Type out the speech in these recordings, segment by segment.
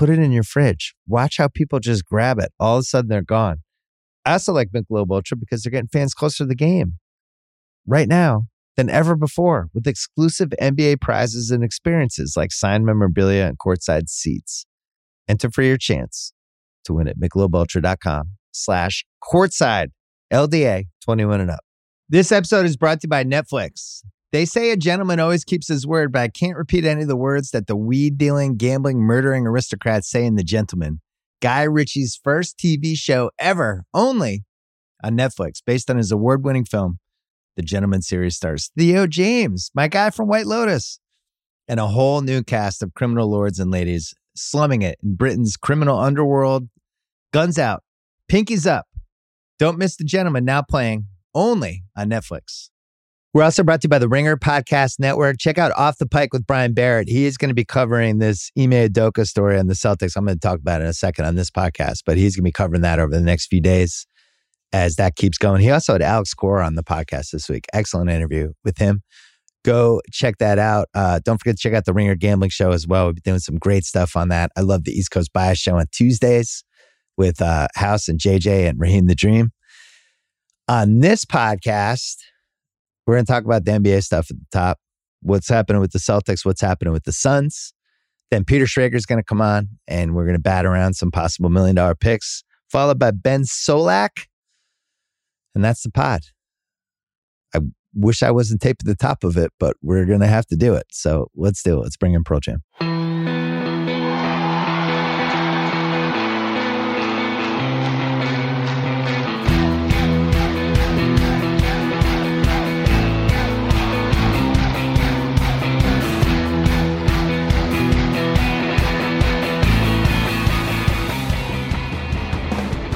put it in your fridge. Watch how people just grab it. All of a sudden, they're gone. I also like Michelob Ultra because they're getting fans closer to the game right now than ever before with exclusive NBA prizes and experiences like signed memorabilia and courtside seats. Enter for your chance to win at michelobultra.com slash courtside LDA 21 and up. This episode is brought to you by Netflix. They say a gentleman always keeps his word, but I can't repeat any of the words that the weed dealing, gambling, murdering aristocrats say in The Gentlemen. Guy Ritchie's first TV show ever, only on Netflix, based on his award winning film. The Gentlemen series stars Theo James, my guy from White Lotus, and a whole new cast of criminal lords and ladies slumming it in Britain's criminal underworld. Guns out, pinkies up. Don't miss The Gentlemen now playing only on Netflix. We're also brought to you by the Ringer Podcast Network. Check out Off the Pike with Brian Barrett. He is going to be covering this Ime Udoka story on the Celtics. I'm going to talk about it in a second on this podcast, but he's going to be covering that over the next few days as that keeps going. He also had Alex Cora on the podcast this week. Excellent interview with him. Go check that out. Uh, don't forget to check out the Ringer Gambling Show as well. We've been doing some great stuff on that. I love the East Coast Bias Show on Tuesdays with uh, House and JJ and Raheem the Dream. On this podcast, we're going to talk about the NBA stuff at the top. What's happening with the Celtics? What's happening with the Suns? Then Peter Schrager is going to come on and we're going to bat around some possible million dollar picks, followed by Ben Solak. And that's the pod. I wish I wasn't taped at the top of it, but we're going to have to do it. So let's do it. Let's bring in Pearl Jam.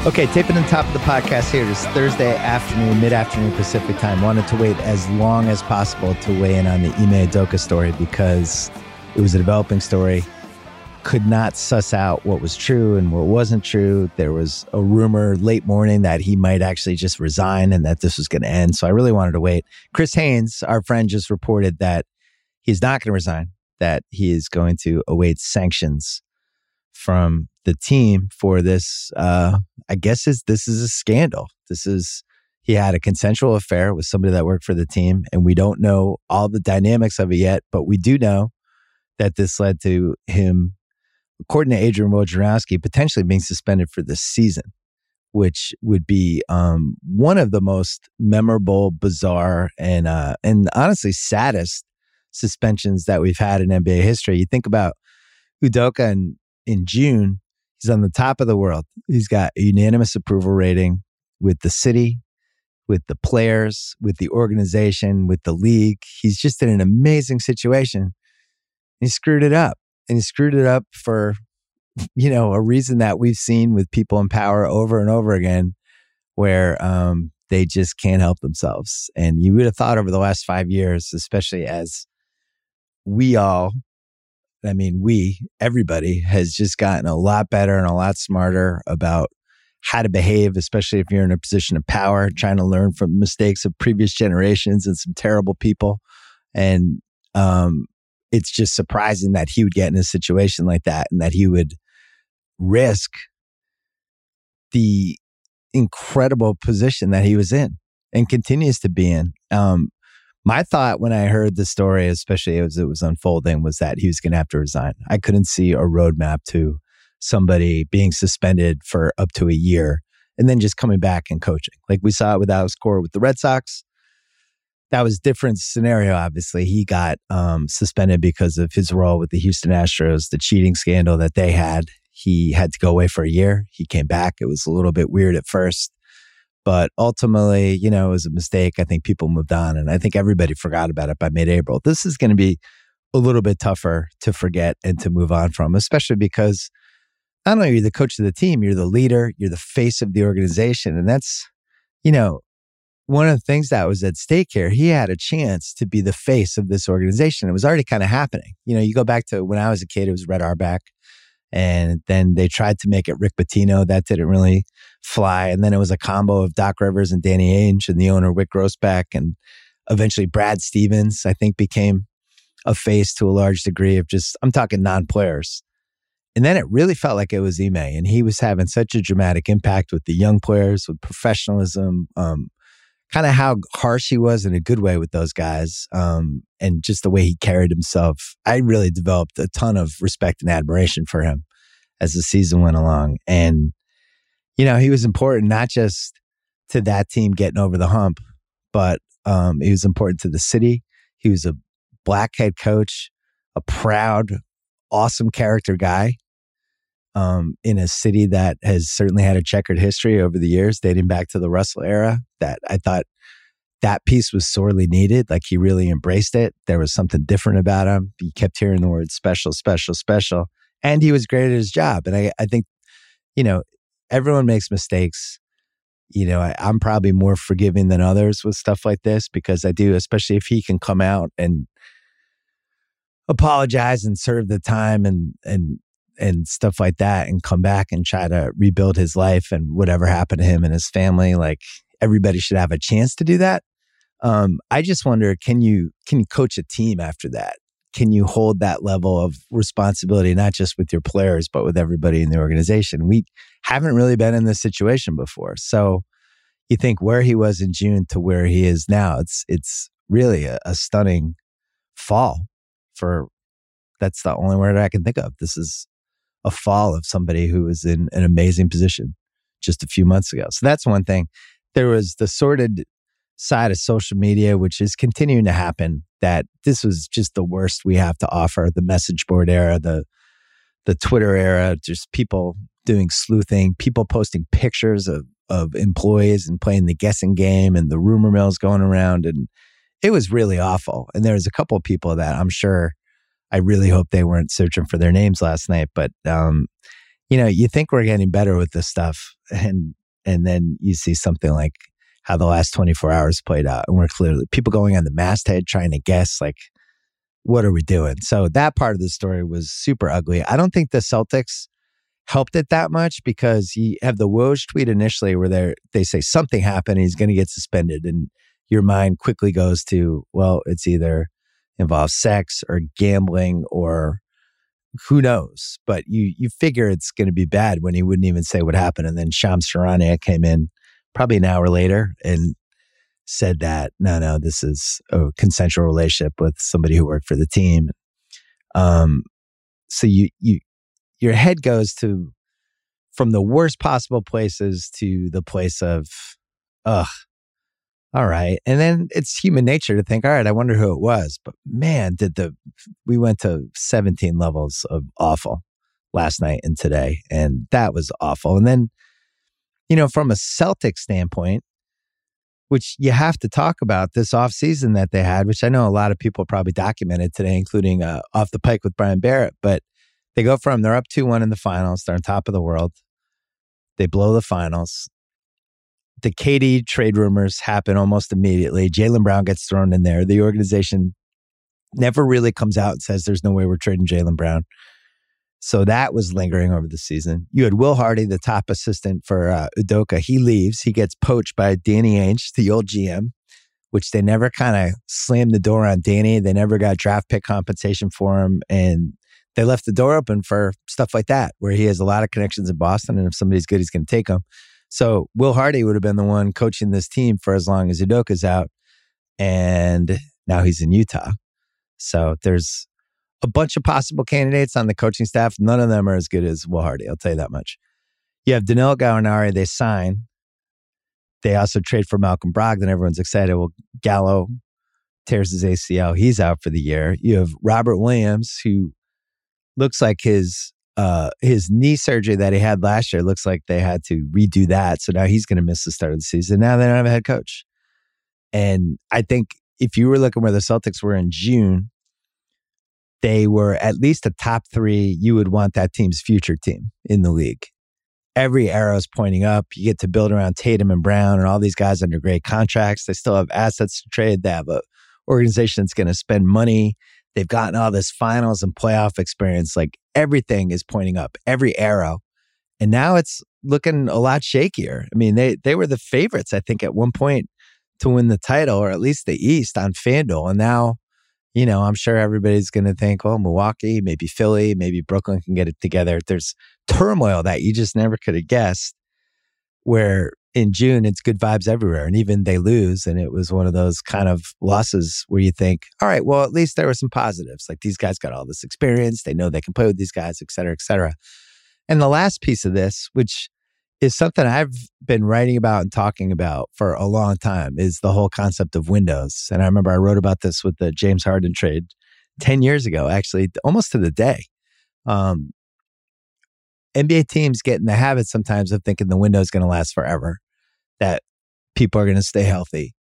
Okay, taping the top of the podcast here. It's Thursday afternoon, mid afternoon Pacific time. Wanted to wait as long as possible to weigh in on the Ime Udoka story because it was a developing story. Could not suss out what was true and what wasn't true. There was a rumor late morning that he might actually just resign and that this was going to end. So I really wanted to wait. Chris Haynes, our friend, just reported that he's not going to resign, that he is going to await sanctions from the team for this. Uh, I guess is this is a scandal. This is he had a consensual affair with somebody that worked for the team, and we don't know all the dynamics of it yet, but we do know that this led to him, according to Adrian Wojnarowski, potentially being suspended for the season, which would be um, one of the most memorable, bizarre, and uh, and honestly saddest suspensions that we've had in NBA history. You think about Udoka and in June, he's on the top of the world. He's got a unanimous approval rating with the city, with the players, with the organization, with the league. He's just in an amazing situation. He screwed it up. And he screwed it up for, you know, a reason that we've seen with people in power over and over again, where um, they just can't help themselves. And you would have thought over the last five years, especially as we all I mean, we, everybody has just gotten a lot better and a lot smarter about how to behave, especially if you're in a position of power, trying to learn from mistakes of previous generations and some terrible people. And um, it's just surprising that he would get in a situation like that and that he would risk the incredible position that he was in and continues to be in. Um, my thought when I heard the story, especially as it was unfolding, was that he was going to have to resign. I couldn't see a roadmap to somebody being suspended for up to a year and then just coming back and coaching. Like we saw it with Alex Cora with the Red Sox. That was a different scenario. Obviously, he got um, suspended because of his role with the Houston Astros, the cheating scandal that they had. He had to go away for a year. He came back. It was a little bit weird at first, but ultimately, you know, it was a mistake. I think people moved on, and I think everybody forgot about it by mid-April. This is going to be a little bit tougher to forget and to move on from, especially because not only are you the coach of the team, you're the leader, you're the face of the organization. And that's, you know, one of the things that was at stake here. He had a chance to be the face of this organization. It was already kind of happening. You know, you go back to when I was a kid, it was Red Auerbach. And then they tried to make it Rick Pitino. That didn't really fly. And then it was a combo of Doc Rivers and Danny Ainge and the owner, Wyc Grousbeck. And eventually Brad Stevens, I think, became a face to a large degree of just, I'm talking non players. And then it really felt like it was Ime, and he was having such a dramatic impact with the young players, with professionalism, um, kind of how harsh he was in a good way with those guys, um, and just the way he carried himself. I really developed a ton of respect and admiration for him as the season went along. And, you know, he was important not just to that team getting over the hump, but um, he was important to the city. He was a black head coach, a proud, awesome character guy um, in a city that has certainly had a checkered history over the years, dating back to the Russell era. That I thought that piece was sorely needed. Like he really embraced it. There was something different about him. He kept hearing the word special, special, special. And he was great at his job. And I, I think, you know, everyone makes mistakes. You know, I, I'm probably more forgiving than others with stuff like this because I do, especially if he can come out and apologize and serve the time and and and stuff like that and come back and try to rebuild his life and whatever happened to him and his family like everybody should have a chance to do that. Um, i just wonder can you can you coach a team after that? Can you hold that level of responsibility not just with your players but with everybody in the organization? We haven't really been in this situation before. So you think where he was in june to where he is now it's it's really a, a stunning fall for that's the only word I can think of. This is a fall of somebody who was in an amazing position just a few months ago. So that's one thing. There was the sordid side of social media, which is continuing to happen. That this was just the worst we have to offer. The message board era, the the Twitter era, just people doing sleuthing, people posting pictures of of employees and playing the guessing game and the rumor mills going around and it was really awful. And there was a couple of people that I'm sure I really hope they weren't searching for their names last night. But um, you know, you think we're getting better with this stuff, and and then you see something like how the last 24 hours played out, and we're clearly people going on the masthead trying to guess like what are we doing. So that part of the story was super ugly. I don't think the Celtics helped it that much because you have the Woj tweet initially where they they say something happened, he's going to get suspended, and your mind quickly goes to, well, it's either involves sex or gambling or who knows. But you you figure it's going to be bad when he wouldn't even say what happened. And then Shams Charania came in probably an hour later and said that no, no, this is a consensual relationship with somebody who worked for the team. Um, so you you your head goes to from the worst possible places to the place of ugh all right. And then it's human nature to think, all right, I wonder who it was. But man, did the, we went to 17 levels of awful last night and today. And that was awful. And then, you know, from a Celtic standpoint, which you have to talk about this offseason that they had, which I know a lot of people probably documented today, including uh, Off the Pike with Brian Barrett. But they go from, they're up 2 1 in the finals, they're on top of the world. They blow the finals the KD trade rumors happen almost immediately. Jaylen Brown gets thrown in there. The organization never really comes out and says there's no way we're trading Jaylen Brown. So that was lingering over the season. You had Will Hardy, the top assistant for uh, Udoka. He leaves. He gets poached by Danny Ainge, the old GM, which they never kind of slammed the door on Danny. They never got draft pick compensation for him. And they left the door open for stuff like that, where he has a lot of connections in Boston. And if somebody's good, he's going to take them. So Will Hardy would have been the one coaching this team for as long as Udoka's out. And now he's in Utah. So there's a bunch of possible candidates on the coaching staff. None of them are as good as Will Hardy. I'll tell you that much. You have Danilo Gallinari. They sign. They also trade for Malcolm Brogdon. Everyone's excited. Well, Gallo tears his ACL. He's out for the year. You have Robert Williams, who looks like his uh, his knee surgery that he had last year looks like they had to redo that. So now he's going to miss the start of the season. Now they don't have a head coach. And I think if you were looking where the Celtics were in June, they were at least a top three. You would want that team's future team in the league. Every arrow is pointing up. You get to build around Tatum and Brown and all these guys under great contracts. They still have assets to trade. They have a organization that's going to spend money. They've gotten all this finals and playoff experience. Like everything is pointing up, every arrow. And now it's looking a lot shakier. I mean, they they were the favorites, I think, at one point to win the title, or at least the East on FanDuel. And now, you know, I'm sure everybody's going to think, well, Milwaukee, maybe Philly, maybe Brooklyn can get it together. There's turmoil that you just never could have guessed. Where in June, it's good vibes everywhere. And even they lose. And it was one of those kind of losses where you think, all right, well, at least there were some positives. Like these guys got all this experience. They know they can play with these guys, et cetera, et cetera. And the last piece of this, which is something I've been writing about and talking about for a long time, is the whole concept of windows. And I remember I wrote about this with the James Harden trade 10 years ago, actually, almost to the day. Um, NBA teams get in the habit sometimes of thinking the window is going to last forever that people are going to stay healthy,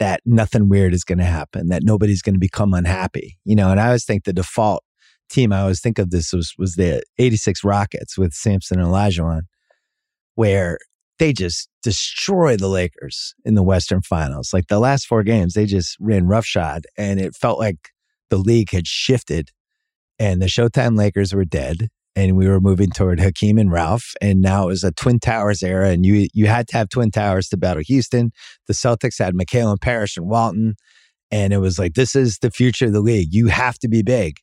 that nothing weird is going to happen, that nobody's going to become unhappy. You know, and I always think the default team I always think of this was was the 86 Rockets with Sampson and Olajuwon, where they just destroyed the Lakers in the Western Finals. Like the last four games, they just ran roughshod, and it felt like the league had shifted, and the Showtime Lakers were dead, and we were moving toward Hakeem and Ralph. And now it was a Twin Towers era, and you you had to have Twin Towers to battle Houston. The Celtics had McHale and Parish and Walton, and it was like this is the future of the league. You have to be big.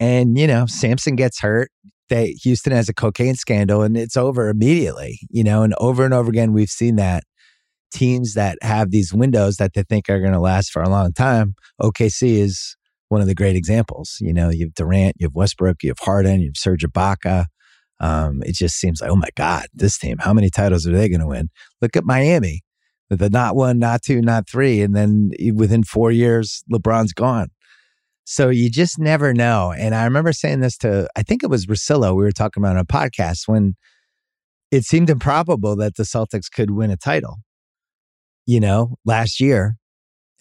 And you know, Sampson gets hurt. They Houston has a cocaine scandal, and it's over immediately. You know, and over and over again, we've seen that teams that have these windows that they think are going to last for a long time. OKC is one of the great examples. You know, you have Durant, you have Westbrook, you have Harden, you have Serge Ibaka. Um, it just seems like, oh my God, this team, how many titles are they going to win? Look at Miami the not one, not two, not three. And then within four years, LeBron's gone. So you just never know. And I remember saying this to, I think it was Russillo, we were talking about on a podcast when it seemed improbable that the Celtics could win a title, you know, last year.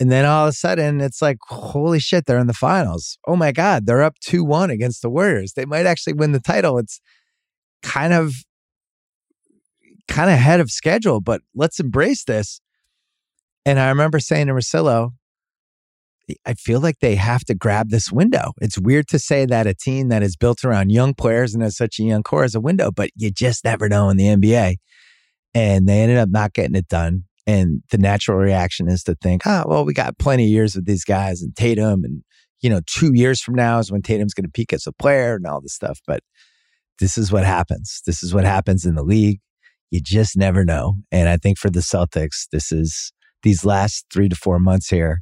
And then all of a sudden, it's like, holy shit, they're in the finals. Oh my God, they're up 2 1 against the Warriors. They might actually win the title. It's kind of kind of ahead of schedule, but let's embrace this. And I remember saying to Russillo, I feel like they have to grab this window. It's weird to say that a team that is built around young players and has such a young core is a window, but you just never know in the NBA. And they ended up not getting it done. And the natural reaction is to think, oh, well, we got plenty of years with these guys and Tatum. And, you know, two years from now is when Tatum's going to peak as a player and all this stuff. But this is what happens. This is what happens in the league. You just never know. And I think for the Celtics, this is these last three to four months here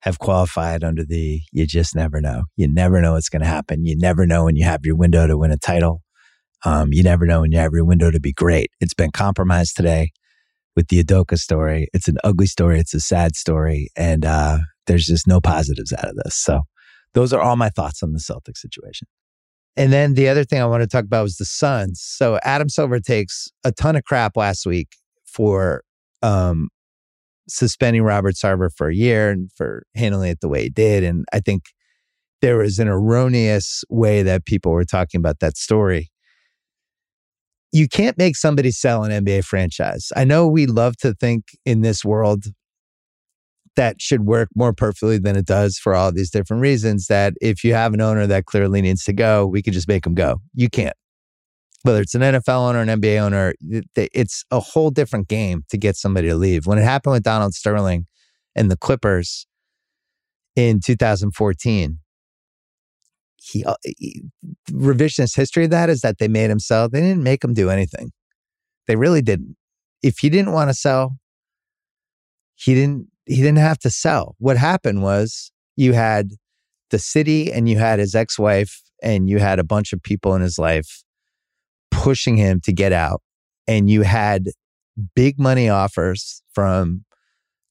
have qualified under the you just never know. You never know what's going to happen. You never know when you have your window to win a title. Um, you never know when you have your window to be great. It's been compromised today with the Udoka story. It's an ugly story. It's a sad story. And uh, there's just no positives out of this. So those are all my thoughts on the Celtics situation. And then the other thing I want to talk about was the Suns. So Adam Silver takes a ton of crap last week for um, suspending Robert Sarver for a year and for handling it the way he did. And I think there was an erroneous way that people were talking about that story you can't make somebody sell an NBA franchise. I know we love to think in this world that should work more perfectly than it does for all these different reasons. That if you have an owner that clearly needs to go, we can just make them go. You can't. Whether it's an NFL owner, an NBA owner, it's a whole different game to get somebody to leave. When it happened with Donald Sterling and the Clippers in 2014, he, uh, he, revisionist history of that is that they made him sell. They didn't make him do anything. They really didn't. If he didn't want to sell, he didn't he didn't have to sell. What happened was you had the city and you had his ex wife and you had a bunch of people in his life pushing him to get out. And you had big money offers from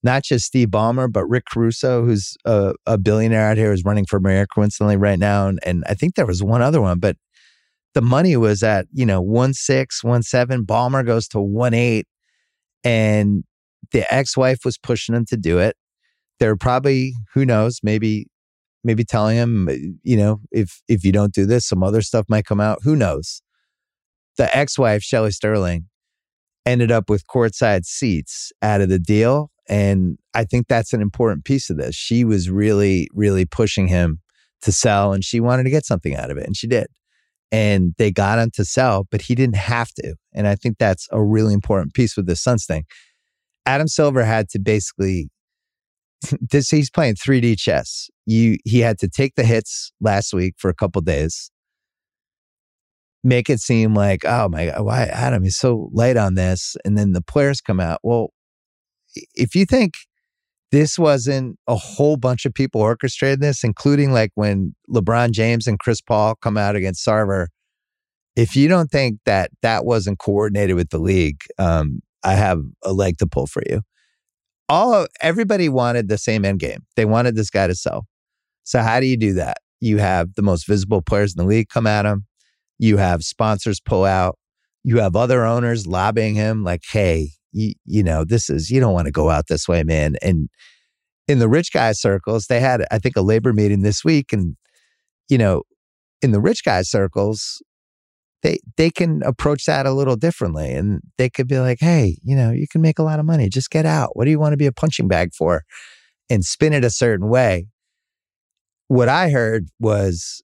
not just Steve Ballmer, but Rick Caruso, who's a, a billionaire out here, is running for mayor coincidentally right now. And, and I think there was one other one, but the money was at, you know, one six, one seven. Ballmer goes to one eight. And the ex-wife was pushing him to do it. They're probably, who knows, maybe, maybe telling him, you know, if if you don't do this, some other stuff might come out. Who knows? The ex-wife, Shelly Sterling, ended up with courtside seats out of the deal and I think that's an important piece of this. She was really, really pushing him to sell and she wanted to get something out of it. And she did. And they got him to sell, but he didn't have to. And I think that's a really important piece with the Suns thing. Adam Silver had to basically this he's playing 3D chess. You he had to take the hits last week for a couple days. Make it seem like, oh my God, why Adam is so late on this? And then the players come out. Well, if you think this wasn't a whole bunch of people orchestrated this, including like when LeBron James and Chris Paul come out against Sarver, if you don't think that that wasn't coordinated with the league, um, I have a leg to pull for you. All everybody wanted the same end game. They wanted this guy to sell. So how do you do that? You have the most visible players in the league come at him. You have sponsors pull out. You have other owners lobbying him like, "Hey, you, you know, this is, you don't want to go out this way, man. And in the rich guy circles, they had, I think, a labor meeting this week. And, you know, in the rich guy circles, they they can approach that a little differently and they could be like hey you know you can make a lot of money just get out what do you want to be a punching bag for and spin it a certain way what i heard was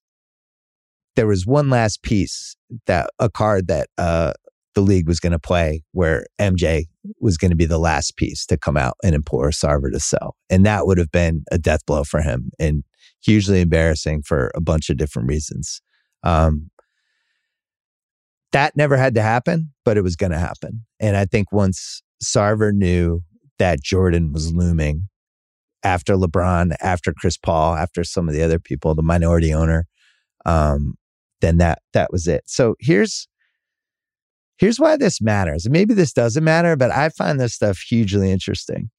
there was one last piece that a card that uh, the league was going to play where MJ was going to be the last piece to come out and implore Sarver to sell. And that would have been a death blow for him and hugely embarrassing for a bunch of different reasons. Um, that never had to happen, but it was going to happen. And I think once Sarver knew that Jordan was looming after LeBron, after Chris Paul, after some of the other people, the minority owner, um, then that that was it. So here's Here's why this matters. Maybe this doesn't matter, but I find this stuff hugely interesting.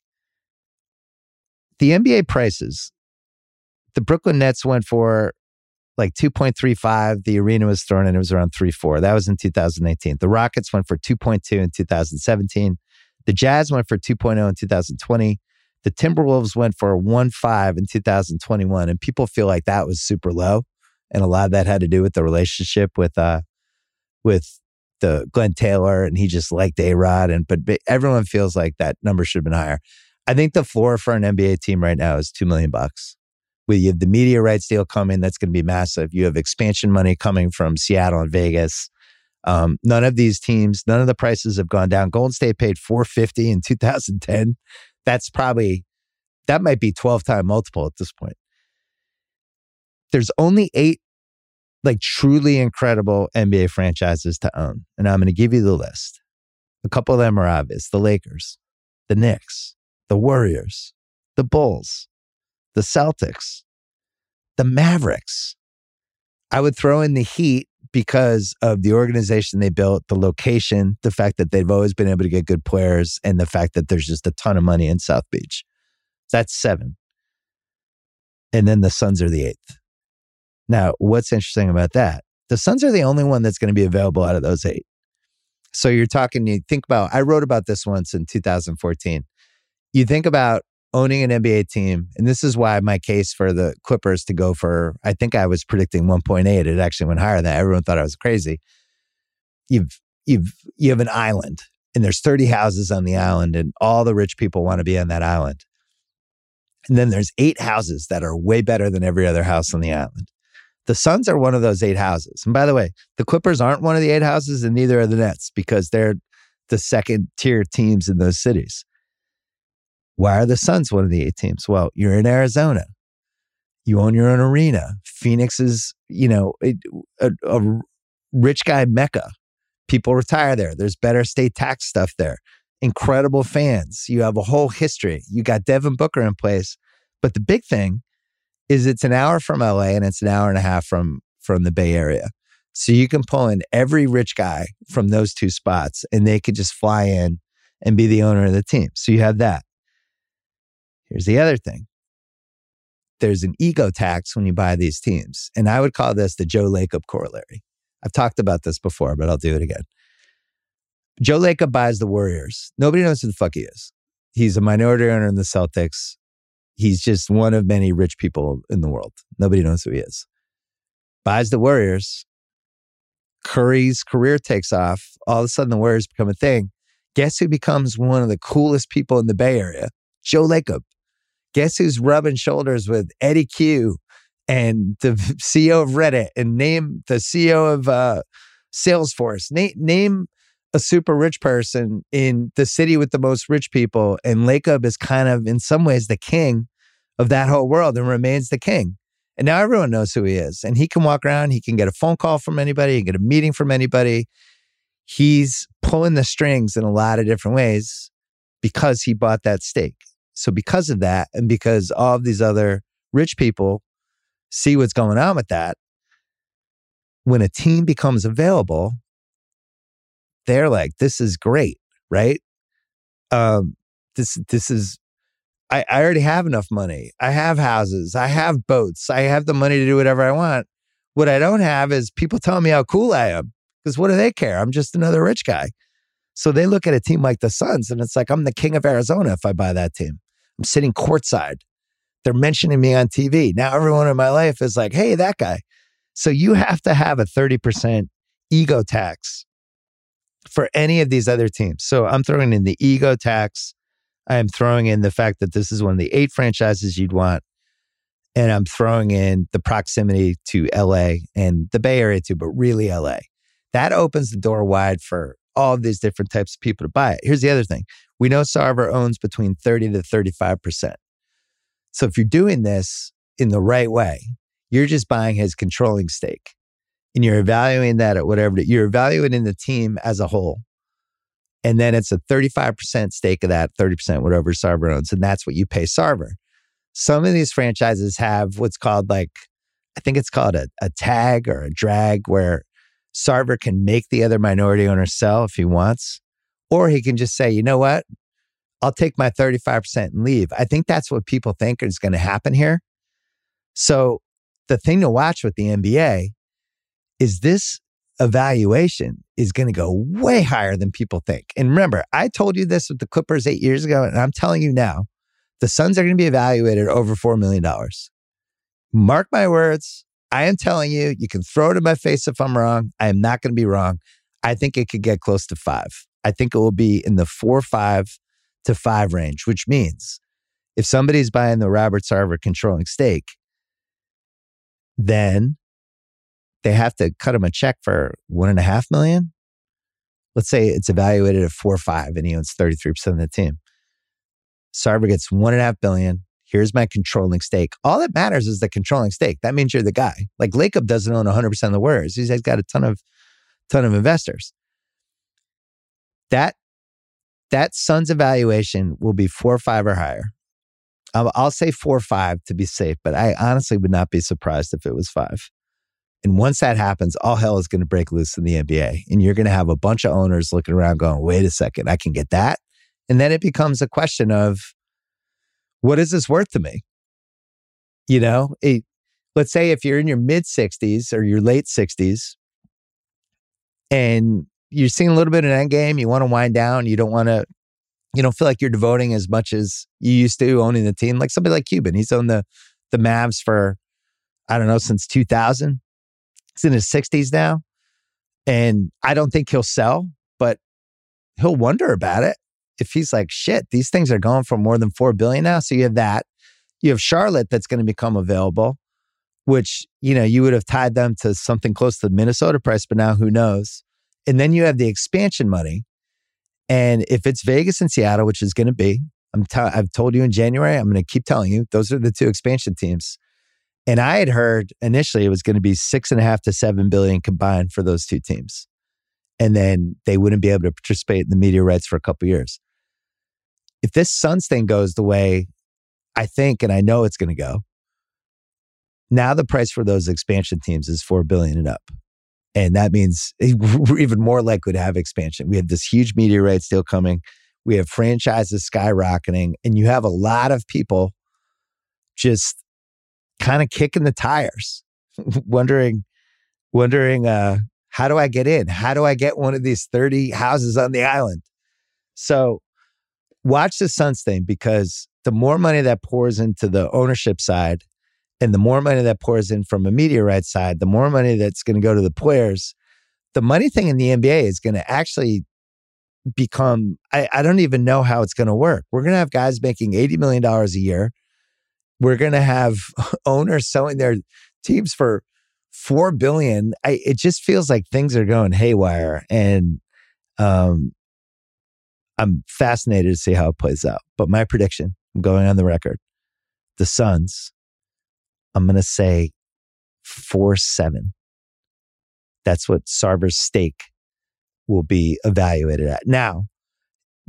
The NBA prices, the Brooklyn Nets went for like 2.35. The arena was thrown and it was around 3.4. That was in 2018. The Rockets went for 2.2 in 2017. The Jazz went for 2.0 in 2020. The Timberwolves went for 1.5 in 2021. And people feel like that was super low. And a lot of that had to do with the relationship with uh with the Glenn Taylor and he just liked A Rod. And but, everyone feels like that number should have been higher. I think the floor for an NBA team right now is two million bucks. We you have the media rights deal coming, that's going to be massive. You have expansion money coming from Seattle and Vegas. Um, none of these teams, none of the prices have gone down. Golden State paid 450 in 2010. That's probably that might be 12 time multiple at this point. There's only eight like truly incredible NBA franchises to own. And I'm going to give you the list. A couple of them are obvious the Lakers, the Knicks, the Warriors, the Bulls, the Celtics, the Mavericks. I would throw in the Heat because of the organization they built, the location, the fact that they've always been able to get good players, and the fact that there's just a ton of money in South Beach. That's seven. And then the Suns are the eighth. Now, what's interesting about that? The Suns are the only one that's going to be available out of those eight. So you're talking, you think about, I wrote about this once in 2014. You think about owning an NBA team, and this is why my case for the Clippers to go for, I think I was predicting 1.8. It actually went higher than that. Everyone thought I was crazy. You've, you've, you have an island and there's 30 houses on the island and all the rich people want to be on that island. And then there's eight houses that are way better than every other house on the island. The Suns are one of those eight houses. And by the way, the Clippers aren't one of the eight houses, and neither are the Nets because they're the second tier teams in those cities. Why are the Suns one of the eight teams? Well, you're in Arizona. You own your own arena. Phoenix is, you know, a, a, a rich guy mecca. People retire there. There's better state tax stuff there. Incredible fans. You have a whole history. You got Devin Booker in place. But the big thing is it's an hour from LA and it's an hour and a half from from the Bay Area. So you can pull in every rich guy from those two spots and they could just fly in and be the owner of the team. So you have that. Here's the other thing. There's an ego tax when you buy these teams. And I would call this the Joe Lacob corollary. I've talked about this before, but I'll do it again. Joe Lacob buys the Warriors. Nobody knows who the fuck he is. He's a minority owner in the Celtics. He's just one of many rich people in the world. Nobody knows who he is. Buys the Warriors. Curry's career takes off. All of a sudden, the Warriors become a thing. Guess who becomes one of the coolest people in the Bay Area? Joe Lacob. Guess who's rubbing shoulders with Eddie Cue and the CEO of Reddit and name the CEO of uh, Salesforce? Name, name a super rich person in the city with the most rich people. And Lacob is kind of, in some ways, the king of that whole world and remains the king. And now everyone knows who he is. And he can walk around, he can get a phone call from anybody, he can get a meeting from anybody. He's pulling the strings in a lot of different ways because he bought that stake. So, because of that, and because all of these other rich people see what's going on with that, when a team becomes available, they're like, this is great, right? Um, this this is I, I already have enough money. I have houses. I have boats. I have the money to do whatever I want. What I don't have is people telling me how cool I am. Because what do they care? I'm just another rich guy. So they look at a team like the Suns and it's like, I'm the king of Arizona if I buy that team. I'm sitting courtside. They're mentioning me on TV. Now everyone in my life is like, hey, that guy. So you have to have a 30% ego tax for any of these other teams. So I'm throwing in the ego tax I am throwing in the fact that this is one of the eight franchises you'd want. And I'm throwing in the proximity to LA and the Bay Area too, but really LA. That opens the door wide for all these different types of people to buy it. Here's the other thing we know Sarver owns between 30 to 35%. So if you're doing this in the right way, you're just buying his controlling stake and you're evaluating that at whatever you're evaluating the team as a whole and then it's a 35% stake of that, 30% whatever Sarver owns. And that's what you pay Sarver. Some of these franchises have what's called like, I think it's called a, a tag or a drag where Sarver can make the other minority owner sell if he wants, or he can just say, you know what? I'll take my 35% and leave. I think that's what people think is going to happen here. So the thing to watch with the NBA is this evaluation is going to go way higher than people think. And remember, I told you this with the Clippers eight years ago, and I'm telling you now, the Suns are going to be evaluated over $4 million. Mark my words. I am telling you, you can throw it in my face if I'm wrong. I am not going to be wrong. I think it could get close to five. I think it will be in the four, five to five range, which means if somebody's buying the Robert Sarver controlling stake, then they have to cut him a check for one and a half million. Let's say it's evaluated at four or five and he owns 33% of the team. Sarver gets one and a half billion. Here's my controlling stake. All that matters is the controlling stake. That means you're the guy. Like Lacob doesn't own 100% of the Warriors. He's got a ton of ton of investors. That that Suns evaluation will be four or five or higher. I'll, I'll say four or five to be safe, but I honestly would not be surprised if it was five. And once that happens, all hell is going to break loose in the NBA. And you're going to have a bunch of owners looking around going, wait a second, I can get that. And then it becomes a question of what is this worth to me? You know, it, let's say if you're in your mid 60s or your late 60s and you're seeing a little bit of an end game, you want to wind down, you don't want to, you don't feel like you're devoting as much as you used to owning the team. Like somebody like Cuban, he's owned the, the Mavs for, I don't know, since 2000 He's in his 60s now. And I don't think he'll sell, but he'll wonder about it. If he's like, shit, these things are going for more than 4 billion now. So you have that. You have Charlotte that's going to become available, which, you know, you would have tied them to something close to the Minnesota price, but now who knows? And then you have the expansion money. And if it's Vegas and Seattle, which is going to be, I'm t- I've told you in January, I'm going to keep telling you, those are the two expansion teams. And I had heard initially it was going to be six and a half to seven billion combined for those two teams. And then they wouldn't be able to participate in the media rights for a couple years. If this Suns thing goes the way I think and I know it's going to go, Now the price for those expansion teams is 4 billion and up. And that means we're even more likely to have expansion. We have this huge media rights deal coming. We have franchises skyrocketing, and you have a lot of people just kind of kicking the tires, wondering, wondering, uh, how do I get in? How do I get one of these 30 houses on the island? So watch the Suns thing because the more money that pours into the ownership side and the more money that pours in from a media side, the more money that's going to go to the players. The money thing in the NBA is going to actually become, I, I don't even know how it's going to work. We're going to have guys making $80 million a year. We're going to have owners selling their teams for four billion. I, it just feels like things are going haywire, and um, I'm fascinated to see how it plays out. But my prediction, I'm going on the record, the Suns. I'm going to say four seven. That's what Sarver's stake will be evaluated at. Now,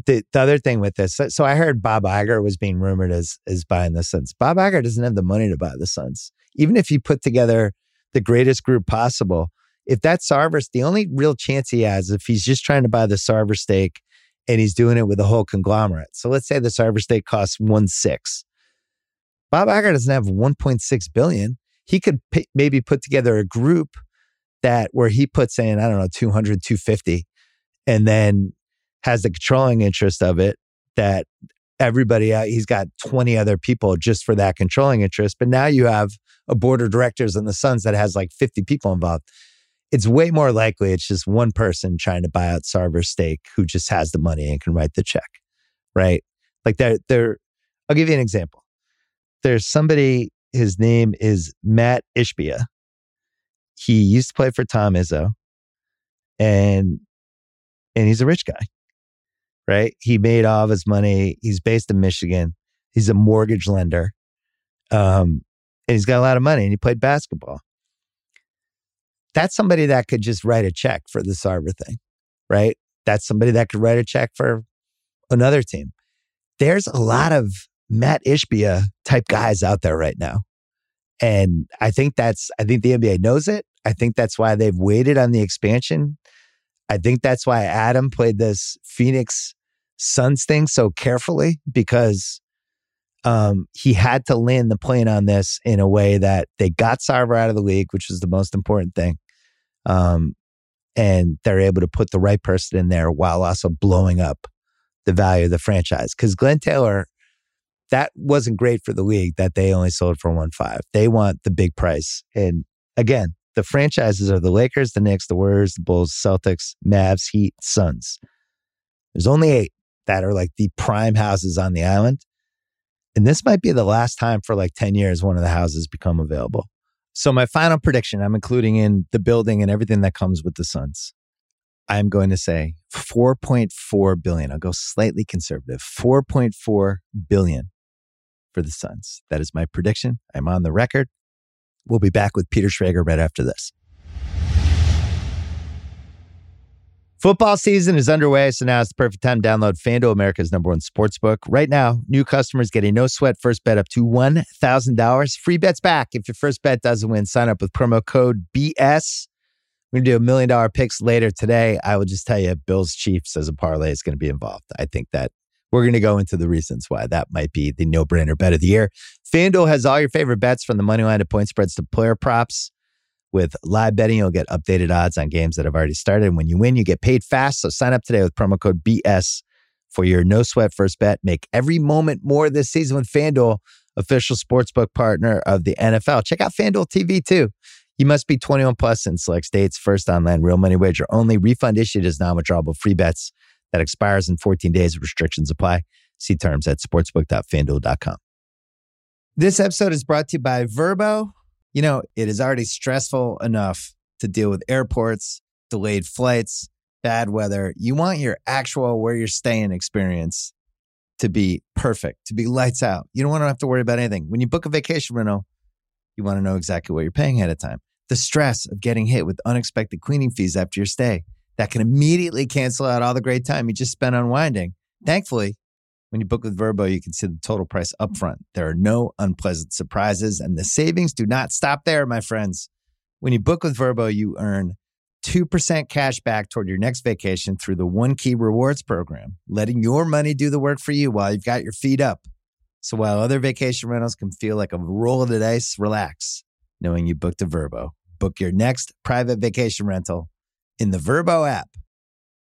the, the other thing with this, so, so I heard Bob Iger was being rumored as as buying the Suns. Bob Iger doesn't have the money to buy the Suns. Even if he put together the greatest group possible. If that's Sarver's, the only real chance he has if he's just trying to buy the Sarver stake and he's doing it with a whole conglomerate. So let's say the Sarver stake costs one six. Bob Iger doesn't have 1.6 billion. He could p- maybe put together a group that where he puts in, I don't know, 200, 250, and then has the controlling interest of it that everybody out, he's got 20 other people just for that controlling interest. But now you have a board of directors in the Suns that has like 50 people involved. It's way more likely it's just one person trying to buy out Sarver's stake who just has the money and can write the check, right? Like they're, they're, I'll give you an example. There's somebody, his name is Matt Ishbia. He used to play for Tom Izzo and, and he's a rich guy, right? He made all of his money. He's based in Michigan. He's a mortgage lender. Um, and he's got a lot of money and he played basketball. That's somebody that could just write a check for the Sarver thing, right? That's somebody that could write a check for another team. There's a lot of Matt Ishbia type guys out there right now. And I think that's, I think the NBA knows it. I think that's why they've waited on the expansion. I think that's why Adam played this Phoenix Suns thing so carefully because um, he had to land the plane on this in a way that they got Sarver out of the league, which was the most important thing. Um, and they're able to put the right person in there while also blowing up the value of the franchise. Because Glenn Taylor, that wasn't great for the league that they only sold for one five. They want the big price. And again, the franchises are the Lakers, the Knicks, the Warriors, the Bulls, Celtics, Mavs, Heat, Suns. There's only eight that are like the prime houses on the island. And this might be the last time for like 10 years one of the houses become available. So my final prediction, I'm including in the building and everything that comes with the Suns. I'm going to say 4.4 billion. I'll go slightly conservative. 4.4 billion for the Suns. That is my prediction. I'm on the record. We'll be back with Peter Schrager right after this. Football season is underway, so now it's the perfect time to download FanDuel, America's number one sports book. Right now, new customers get a no sweat first bet up to $1,000. Free bets back if your first bet doesn't win. Sign up with promo code BS. We're going to do a million dollar picks later today. I will just tell you, Bills Chiefs as a parlay is going to be involved. I think that we're going to go into the reasons why that might be the no brainer bet of the year. FanDuel has all your favorite bets from the money line to point spreads to player props. With live betting, you'll get updated odds on games that have already started. And when you win, you get paid fast. So sign up today with promo code BS for your no sweat first bet. Make every moment more this season with FanDuel, official sportsbook partner of the NFL. Check out FanDuel TV too. You must be 21 plus in select states. First online real money wager only. Refund issued as non-withdrawable free bets that expires in 14 days. Restrictions apply. See terms at sportsbook.fanduel.com. This episode is brought to you by Vrbo. You know, it is already stressful enough to deal with airports, delayed flights, bad weather. You want your actual where you're staying experience to be perfect, to be lights out. You don't want to have to worry about anything. When you book a vacation rental, you want to know exactly what you're paying ahead of time. The stress of getting hit with unexpected cleaning fees after your stay that can immediately cancel out all the great time you just spent unwinding. Thankfully, When you book with Vrbo, you can see the total price upfront. There are no unpleasant surprises, and the savings do not stop there, my friends. When you book with Vrbo, you earn 2% cash back toward your next vacation through the One Key Rewards program, letting your money do the work for you while you've got your feet up. So while other vacation rentals can feel like a roll of the dice, relax knowing you booked a Vrbo. Book your next private vacation rental in the Vrbo app.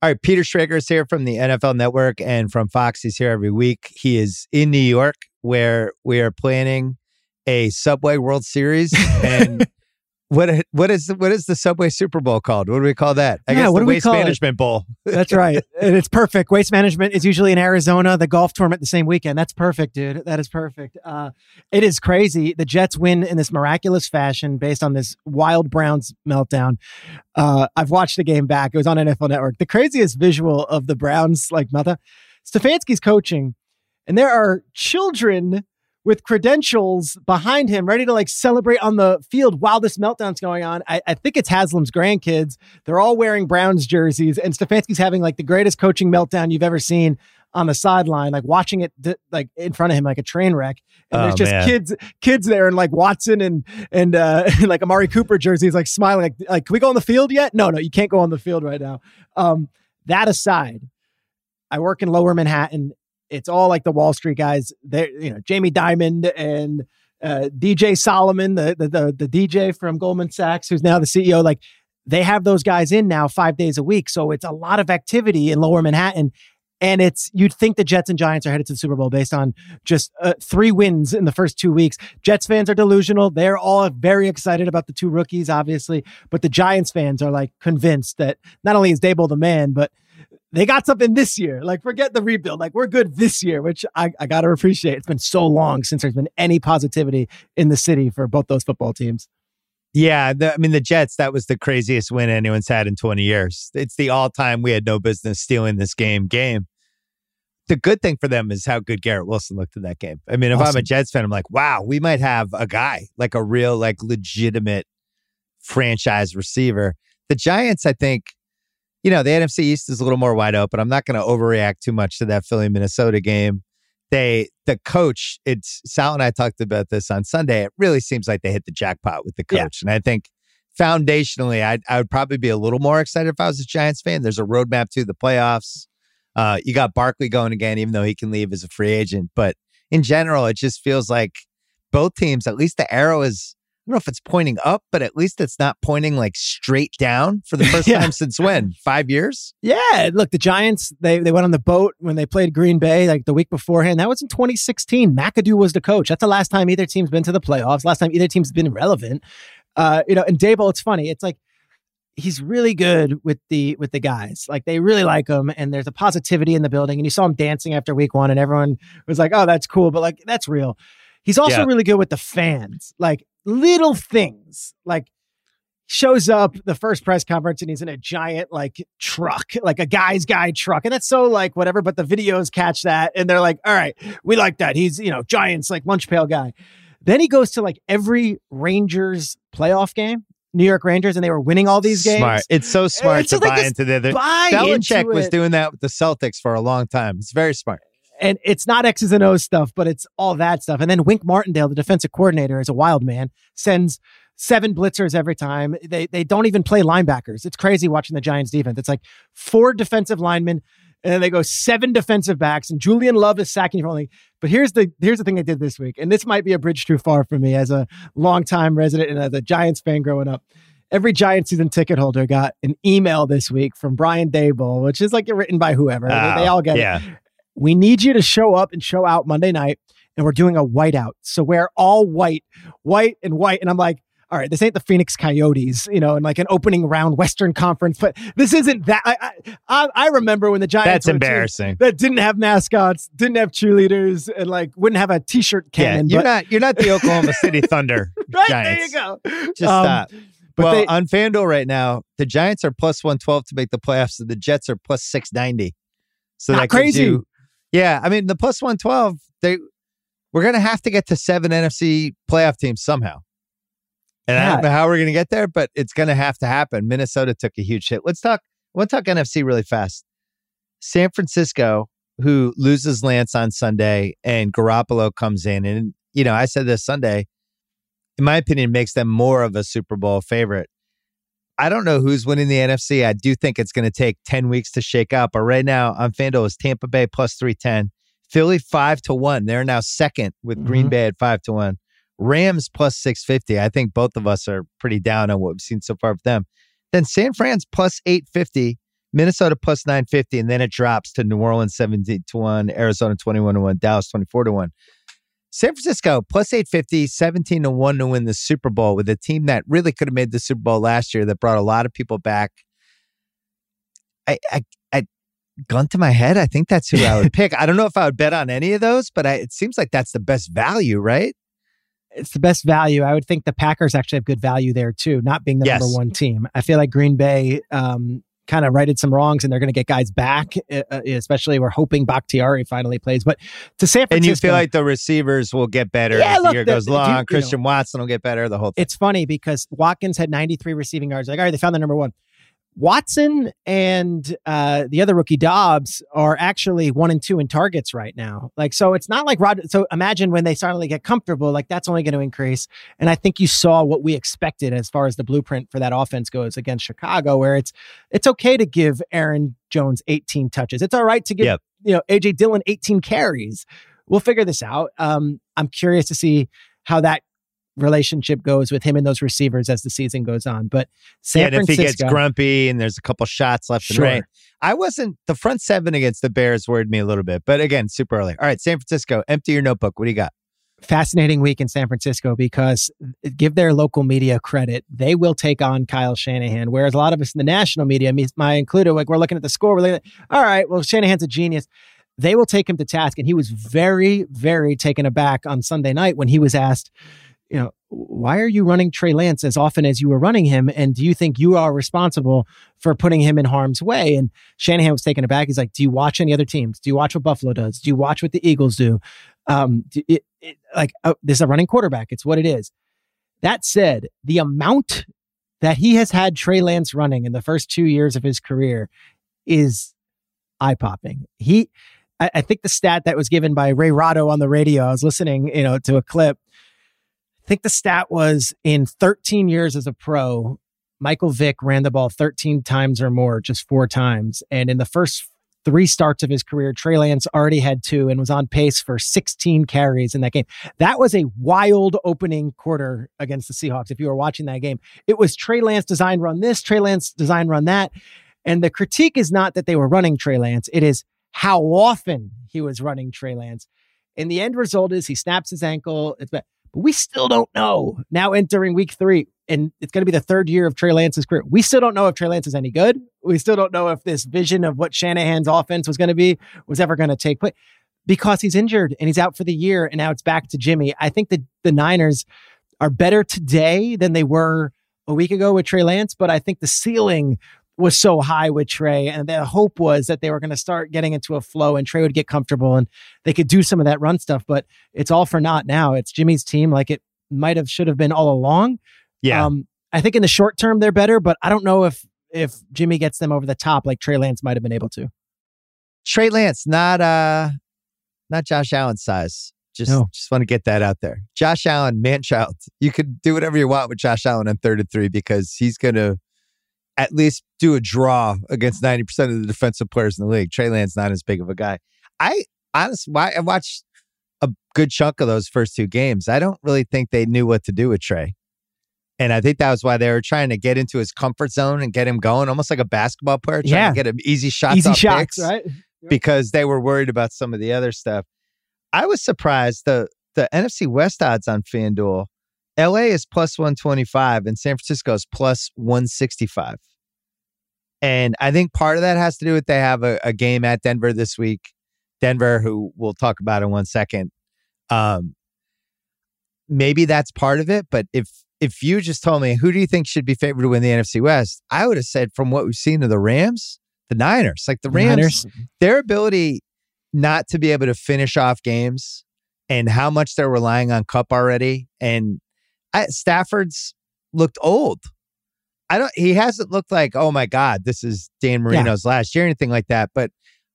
All right, Peter Schrager is here from the NFL Network and from Fox. He's here every week. He is in New York where we are planning a Subway World Series and what what is what is the Subway Super Bowl called? What do we call that? I yeah, guess what the do we Waste call Management it? Bowl. That's right. and it's perfect. Waste Management is usually in Arizona. The golf tournament the same weekend. That's perfect, dude. That is perfect. Uh, it is crazy. The Jets win in this miraculous fashion based on this wild Browns meltdown. Uh, I've watched the game back. It was on NFL Network. The craziest visual of the Browns like meltdown. Stefanski's coaching, and there are children with credentials behind him, ready to like celebrate on the field while this meltdown's going on. I, I, think it's Haslam's grandkids. They're all wearing Browns jerseys, and Stefanski's having like the greatest coaching meltdown you've ever seen on the sideline, like watching it like in front of him like a train wreck. And oh, there's just man. kids, kids there, and like Watson and and uh, like Amari Cooper jerseys, like smiling, like like can we go on the field yet? No, no, you can't go on the field right now. Um, that aside, I work in Lower Manhattan it's all like the Wall Street guys. There, you know, Jamie Dimon and uh, DJ Solomon, the, the the the DJ from Goldman Sachs, who's now the CEO. Like they have those guys in now five days a week, so it's a lot of activity in Lower Manhattan. And it's you'd think the Jets and Giants are headed to the Super Bowl based on just uh, three wins in the first two weeks. Jets fans are delusional. They're all very excited about the two rookies, obviously, but the Giants fans are like convinced that not only is Daboll the man, but they got something this year. Like, forget the rebuild. Like, we're good this year, which I, I got to appreciate. It's been so long since there's been any positivity in the city for both those football teams. Yeah, the, I mean the Jets. That was the craziest win anyone's had in 20 years. It's the all-time we had no business stealing this game game. The good thing for them is how good Garrett Wilson looked in that game. I mean, if awesome. I'm a Jets fan, I'm like, wow, we might have a guy like a real, like legitimate franchise receiver. The Giants, I think, you know, the NFC East is a little more wide open. I'm not going to overreact too much to that Philly Minnesota game. They, the coach, it's Sal and I talked about this on Sunday. It really seems like they hit the jackpot with the coach. Yeah. And I think foundationally, I'd, I would probably be a little more excited if I was a Giants fan. There's a roadmap to the playoffs. Uh, you got Barkley going again, even though he can leave as a free agent. But in general, it just feels like both teams, at least the arrow is don't know if it's pointing up, but at least it's not pointing like straight down for the first yeah. time since when? Five years? Yeah. Look, the Giants, they they went on the boat when they played Green Bay like the week beforehand. That was in 2016. McAdoo was the coach. That's the last time either team's been to the playoffs. Last time either team's been relevant. Uh, you know, and Daboll, it's funny. It's like he's really good with the with the guys. Like they really like him, and there's a positivity in the building. And you saw him dancing after week one, and everyone was like, "Oh, that's cool," but like that's real. He's also yeah. really good with the fans. Like little things like shows up the first press conference and he's in a giant like truck, like a guy's guy truck. And that's so like whatever, but the videos catch that and they're like, all right, we like that. He's, you know, Giants like lunch pail guy. Then he goes to like every Rangers playoff game. New York Rangers and they were winning all these games. Smart. It's so smart it's to buy into the. the Belichick was doing that with the Celtics for a long time. It's very smart and it's not X's and O's stuff, but it's all that stuff. And then Wink Martindale, the defensive coordinator, is a wild man, sends seven blitzers every time. They they don't even play linebackers. It's crazy watching the Giants defense. It's like four defensive linemen, and then they go seven defensive backs, and Julian Love is sacking for only. But here's the here's the thing they did this week, and this might be a bridge too far for me as a longtime resident and as a Giants fan growing up. Every Giant season ticket holder got an email this week from Brian Daboll, which is like written by whoever. Oh, they, they, all get yeah. it we need you to show up and show out Monday night. And we're doing a whiteout. So we're all white, white and white. And I'm like, all right, this ain't the Phoenix Coyotes, you know, in like an opening round Western Conference, but this isn't that. I I, I remember when the Giants that's embarrassing that didn't have mascots, didn't have cheerleaders, and like wouldn't have a T-shirt cannon. Yeah, you're but, not you're not the Oklahoma City Thunder. right Giants. there you go. Just um, stop. But well, they, on FanDuel right now, the Giants are plus one twelve to make the playoffs, and the Jets are plus six ninety. So that crazy. You, yeah, I mean the plus one twelve. They we're gonna have to get to seven NFC playoff teams somehow. And yeah. I don't know how we're gonna get there, but it's gonna have to happen. Minnesota took a huge hit. Let's talk. I want to talk NFC really fast. San Francisco, who loses Lance on Sunday and Garoppolo comes in. And, you know, I said this Sunday, in my opinion, makes them more of a Super Bowl favorite. I don't know who's winning the NFC. I do think it's going to take 10 weeks to shake out. But right now on FanDuel is Tampa Bay plus 310, Philly 5 to 1. They're now second with mm-hmm. Green Bay at 5 to 1. Rams plus 650. I think both of us are pretty down on what we've seen so far with them. Then San Fran's plus 850, Minnesota plus 950, and then it drops to New Orleans 17 to 1, Arizona 21 to 1, Dallas 24 to 1. San Francisco plus 850, 17 to 1 to win the Super Bowl with a team that really could have made the Super Bowl last year that brought a lot of people back. I, I, I gun to my head, I think that's who I would pick. I don't know if I would bet on any of those, but I, it seems like that's the best value, right? it's the best value. I would think the Packers actually have good value there too, not being the yes. number one team. I feel like Green Bay um, kind of righted some wrongs and they're going to get guys back, uh, especially we're hoping Bakhtiari finally plays. But to San Francisco. And you feel like the receivers will get better yeah, as look, the year goes long. You, Christian you know, Watson will get better, the whole thing. It's funny because Watkins had 93 receiving yards. Like, all right, they found the number one. Watson and uh, the other rookie Doubs are actually one and two in targets right now. Like, so it's not like Rod. So imagine when they suddenly get comfortable, like that's only going to increase. And I think you saw what we expected as far as the blueprint for that offense goes against Chicago, where it's it's okay to give Aaron Jones 18 touches. It's all right to give yep. you know AJ Dillon 18 carries. We'll figure this out. Um, I'm curious to see how that relationship goes with him and those receivers as the season goes on. But San yeah, Francisco, if he gets grumpy and there's a couple shots left sure. and right, I wasn't the front seven against the Bears worried me a little bit, but again, super early. All right, San Francisco, empty your notebook. What do you got? Fascinating week in San Francisco because uh, give their local media credit, they will take on Kyle Shanahan. Whereas a lot of us in the national media, me, my included, like we're looking at the score, we're like, all right, well, Shanahan's a genius they will take him to task. And he was very, very taken aback on Sunday night when he was asked, you know, why are you running Trey Lance as often as you were running him? And do you think you are responsible for putting him in harm's way? And Shanahan was taken aback. He's like, Do you watch any other teams? Do you watch what Buffalo does? Do you watch what the Eagles do? Um, it, it, like, oh, this is a running quarterback. It's what it is. That said, the amount that he has had Trey Lance running in the first two years of his career is eye popping. He, I, I think the stat that was given by Ray Ratto on the radio, I was listening, you know, to a clip I think the stat was in 13 years as a pro, Michael Vick ran the ball 13 times or more, just four times. And in the first three starts of his career, Trey Lance already had two and was on pace for 16 carries in that game. That was a wild opening quarter against the Seahawks. If you were watching that game, it was Trey Lance design run this, Trey Lance design run that. And the critique is not that they were running Trey Lance, it is how often he was running Trey Lance. And the end result is he snaps his ankle. But we still don't know now entering week three, and it's going to be the third year of Trey Lance's career. We still don't know if Trey Lance is any good. We still don't know if this vision of what Shanahan's offense was going to be was ever going to take place because he's injured and he's out for the year. And now it's back to Jimmy. I think that the Niners are better today than they were a week ago with Trey Lance, but I think the ceiling was so high with Trey. And the hope was that they were going to start getting into a flow and Trey would get comfortable and they could do some of that run stuff. But it's all for naught now. It's Jimmy's team like it might have, should have been all along. Yeah. Um, I think in the short term, they're better, but I don't know if, if Jimmy gets them over the top like Trey Lance might have been able to. Trey Lance, not, uh, not Josh Allen size. Just, no. just want to get that out there. Josh Allen, man child. You could do whatever you want with Josh Allen on third and three because he's going to at least do a draw against 90% of the defensive players in the league. Trey Lance not as big of a guy. I honestly, I watched a good chunk of those first two games. I don't really think they knew what to do with Trey. And I think that was why they were trying to get into his comfort zone and get him going, almost like a basketball player, trying yeah. to get him easy shots, easy shots, picks, right? Because they were worried about some of the other stuff. I was surprised the the NFC West odds on FanDuel LA is plus 125 and San Francisco is plus 165. And I think part of that has to do with they have a, a game at Denver this week. Denver, who we'll talk about in one second. Um, maybe that's part of it. But if if you just told me who do you think should be favored to win the NFC West, I would have said from what we've seen of the Rams, the Niners. Like the Rams, Niners. their ability not to be able to finish off games and how much they're relying on Kupp already. And I, Stafford's looked old. I don't. He hasn't looked like, oh my god, this is Dan Marino's yeah. last year, or anything like that. But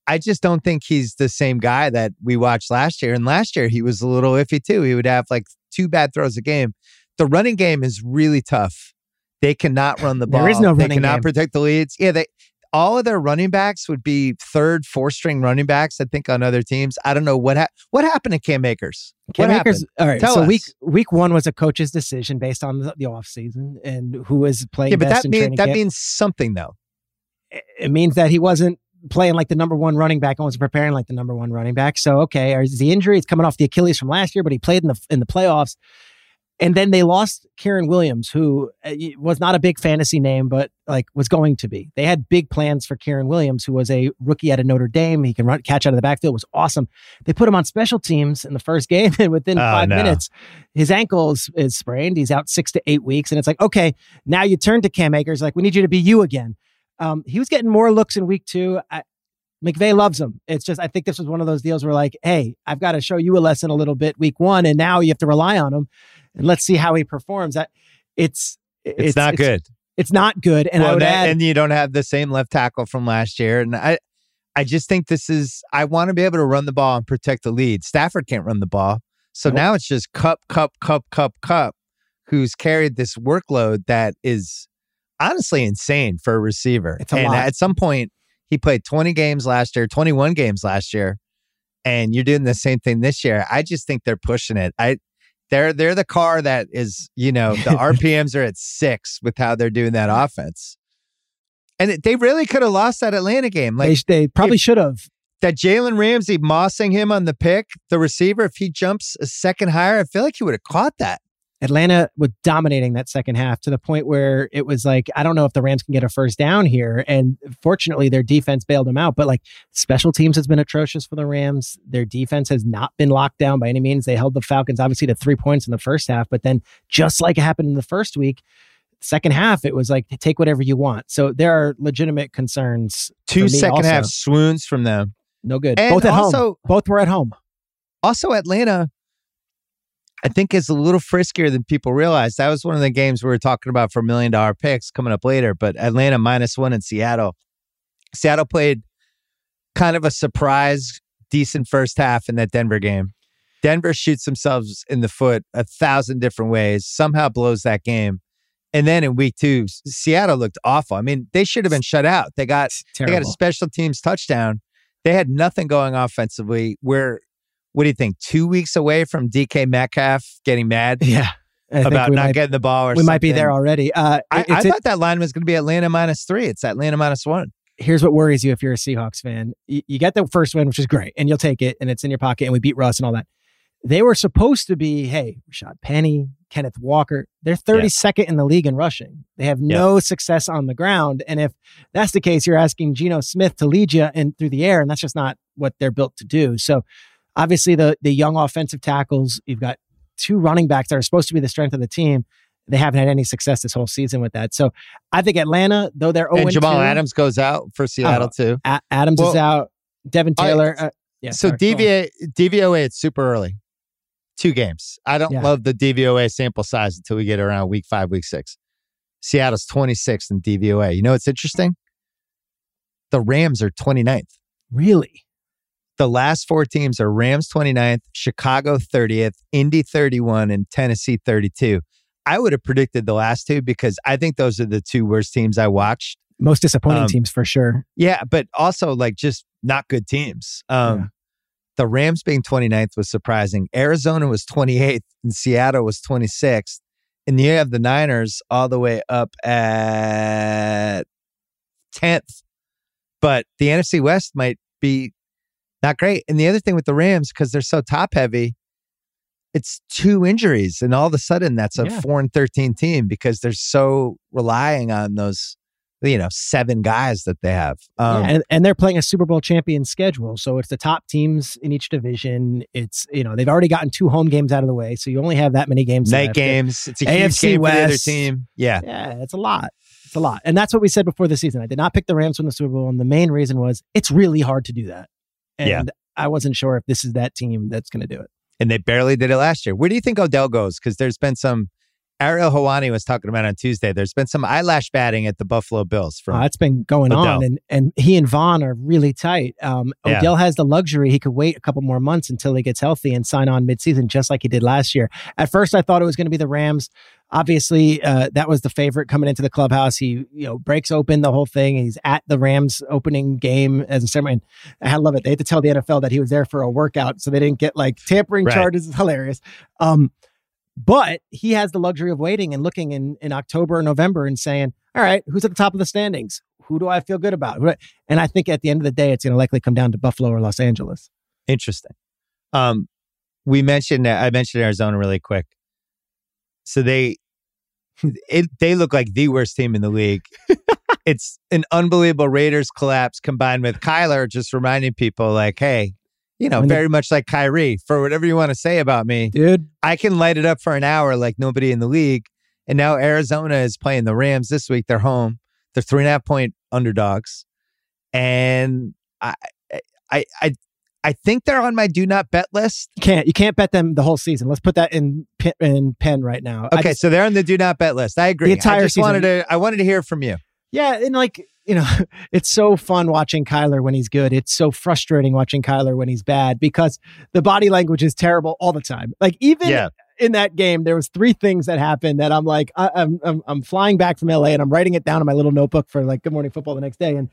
I just don't think he's the same guy that we watched last year. And last year he was a little iffy too. He would have like two bad throws a game. The running game is really tough. They cannot run the ball. There is no They running cannot game. protect the leads. Yeah, they all of their running backs would be third, four string running backs. I think on other teams. I don't know what ha- what happened to Cam Akers. Cam what Akers, happened? all right. Tell so us. week week one was a coach's decision based on the, the offseason and who was playing Yeah, but best that means that camp. means something though. it- it means that he wasn't playing like the number one running back and wasn't preparing like the number one running back. So okay, is the injury? It's coming off the Achilles from last year, but he played in the in the playoffs. And then they lost Kyren Williams, who uh, was not a big fantasy name, but like was going to be. They had big plans for Kyren Williams, who was a rookie out of Notre Dame. He can run, catch out of the backfield, was awesome. They put him on special teams in the first game, and within Oh, five no. minutes, his ankle is, is sprained. He's out six to eight weeks, and it's like, okay, now you turn to Cam Akers, like we need you to be you again. Um, he was getting more looks in week two. I, McVay loves him. It's just I think this was one of those deals where like, hey, I've got to show you a lesson a little bit week one, and now you have to rely on him, and let's see how he performs. That it's It's, not good. It's not good, and I well, would that- add, and you don't have the same left tackle from last year. And I, I just think this is. I want to be able to run the ball and protect the lead. Stafford can't run the ball, so Nope. now it's just Kupp, Kupp, Kupp, Kupp, Kupp, who's carried this workload that is honestly insane for a receiver. It's a and lot. at some point, he played 20 games last year, 21 games last year, and you're doing the same thing this year. I just think they're pushing it. I. They're they're the car that is you know the RPMs are at six with how they're doing that offense. And they really could have lost that Atlanta game. Like they, they probably should have. that Jalen Ramsey mossing him on the pick, the receiver, if he jumps a second higher, I feel like he would have caught that. Atlanta was dominating that second half to the point where it was like, I don't know if the Rams can get a first down here. And fortunately, their defense bailed them out. But like special teams has been atrocious for the Rams. Their defense has not been locked down by any means. They held the Falcons obviously to three points in the first half, but then just like it happened in the first week, second half, it was like take whatever you want. So there are legitimate concerns. Two second also. half swoons from them. No good. And Both at home. also- Both were at home. Also, Atlanta, I think, is a little friskier than people realize. That was one of the games we were talking about for million dollar picks coming up later. But Atlanta minus one in Seattle. Seattle played kind of a surprise, decent first half in that Denver game. Denver shoots themselves in the foot a thousand different ways, somehow blows that game. And then in week two, Seattle looked awful. I mean, they should have been shut out. They got they got a special teams touchdown. They had nothing going offensively. We're what do you think? Two weeks away from DK Metcalf getting mad Yeah. About not might, getting the ball, or we might be there already. Uh, I, I thought that line was going to be Atlanta minus three. It's Atlanta minus one. here's what worries you if you're a Seahawks fan. You, you get the first win, which is great, and you'll take it, and it's in your pocket, and we beat Russ and all that. They were supposed to be, hey, Rashaad Penny, Kenneth Walker. They're 32nd in the league in rushing. They have no success on the ground. And if that's the case, you're asking Geno Smith to lead you in through the air, and that's just not what they're built to do. So obviously the the young offensive tackles, you've got two running backs that are supposed to be the strength of the team. They haven't had any success this whole season with that. So I think Atlanta, though they're 0 and Jamal 2, Adams goes out for Seattle too. A- Adams is out. Devin I- Taylor. uh, yeah. so sorry, go on. DVA DVOA it's super early. Two games. I don't Yeah. love the DVOA sample size until we get around week five, week six. Seattle's 26th in DVOA. You know what's interesting? The Rams are 29th. Really? The last four teams are Rams 29th, Chicago 30th, Indy 31, and Tennessee 32. I would have predicted the last two because I think those are the two worst teams I watched. Most disappointing Um, teams for sure. Yeah, but also like just not good teams. Um, Yeah. The Rams being 29th was surprising. Arizona was 28th and Seattle was 26th. And you have the Niners all the way up at 10th. But the NFC West might be not great. And the other thing with the Rams, because they're so top heavy, it's two injuries. And all of a sudden, that's a Yeah. 4 and 13 team because they're so relying on those, you know, seven guys that they have. Um, yeah, and, and they're playing a Super Bowl champion schedule. So it's the top teams in each division. It's, you know, they've already gotten two home games out of the way. So you only have that many games. night left. games. It's a huge AFC game for the other West. team. Yeah. Yeah, it's a lot. It's a lot. And that's what we said before the season. I did not pick the Rams to win the Super Bowl. And the main reason was it's really hard to do that. And Yeah. I wasn't sure if this is that team that's going to do it. And they barely did it last year. Where do you think Odell goes? Because there's been some Ariel Helwani was talking about on Tuesday. There's been some eyelash batting at the Buffalo Bills from Uh, it's been going Odell. on, and and he and Von are really tight. Um, Yeah. Odell has the luxury; he could wait a couple more months until he gets healthy and sign on midseason, just like he did last year. At first, I thought it was going to be the Rams. Obviously, uh, that was the favorite coming into the clubhouse. He, you know, breaks open the whole thing. He's at the Rams opening game as a ceremony. I love it. They had to tell the NFL that he was there for a workout, so they didn't get like tampering Right. charges. It's hilarious. Um, but he has the luxury of waiting and looking in, in October or November and saying, all right, who's at the top of the standings? Who do I feel good about? Who do I-" And I think at the end of the day, it's going to likely come down to Buffalo or Los Angeles. Interesting. Um, we mentioned I mentioned Arizona really quick. So they it, they look like the worst team in the league. it's an unbelievable Raiders collapse combined with Kyler just reminding people like, hey, you know, very much like Kyrie, for whatever you want to say about me, Dude, I can light it up for an hour like nobody in the league. And now Arizona is playing the Rams this week. They're home. They're three and a half point underdogs. And I I I I think they're on my do not bet list. you can't you can't bet them the whole season. Let's put that in pen, in pen right now. Okay, just- so they're on the do not bet list. I agree. The entire I just season. wanted to I wanted to hear from you. yeah, and like you know, it's so fun watching Kyler when he's good. It's so frustrating watching Kyler when he's bad because the body language is terrible all the time. Like even Yeah. in that game, there was three things that happened that I'm like, I, I'm, I'm I'm flying back from LA and I'm writing it down in my little notebook for like Good Morning Football the next day. And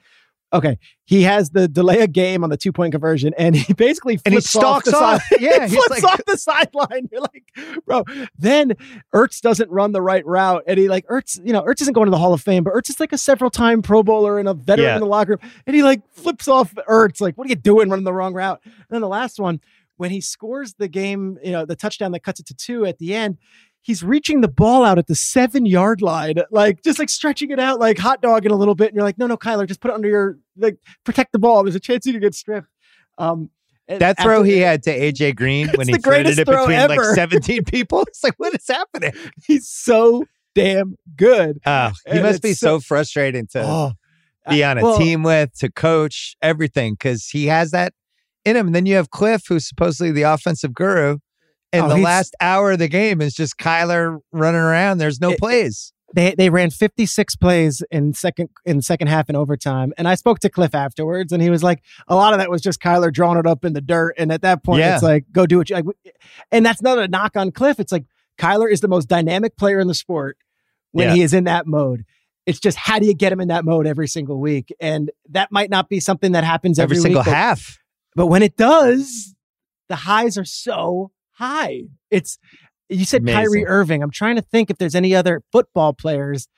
okay, he has the delay a game on the two point conversion, and he basically And he flips off stalks the off. side. Yeah, he flips like- off the sideline. You're like, bro. Then Ertz doesn't run the right route, and he like Ertz, you know, Ertz isn't going to the Hall of Fame, but Ertz is like a several time Pro Bowler and a veteran Yeah. in the locker room, and he like flips off Ertz. Like, what are you doing running the wrong route? And then the last one, when he scores the game, you know, the touchdown that cuts it to two at the end. He's reaching the ball out at the seven yard line, like just like stretching it out, like hot dog in a little bit. And you're like, no, no, Kyler, just put it under your, like, protect the ball. There's a chance you could get stripped. Um, That throw he had to AJ Green when he threaded it between like 17 people. It's like, what is happening? he's so damn good. Oh, he And must be so- so, frustrating to Oh, be on a well, team with, to coach, everything, because he has that in him. And then you have Cliff, who's supposedly the offensive guru. And Oh, the last hour of the game is just Kyler running around. There's no It- plays. They they ran 56 plays in second in second half and overtime. And I spoke to Cliff afterwards, and he was like, a lot of that was just Kyler drawing it up in the dirt. And at that point, Yeah. it's like, go do what you like. And that's not a knock on Cliff. It's like Kyler is the most dynamic player in the sport when Yeah. he is in that mode. It's just how do you get him in that mode every single week? And that might not be something that happens every, Every single week, but- half. But when it does, the highs are so high. It's you said Amazing. Kyrie Irving. I'm trying to think if there's any other football players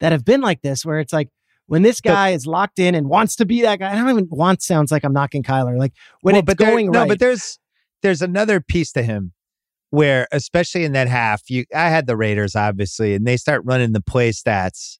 that have been like this, where it's like when this But- guy is locked in and wants to be that guy. I don't even want sounds like I'm knocking Kyler. Like when Well, it's but there- going no, but there's there's another piece to him where, especially in that half, you I had the Raiders obviously, and they start running the play stats,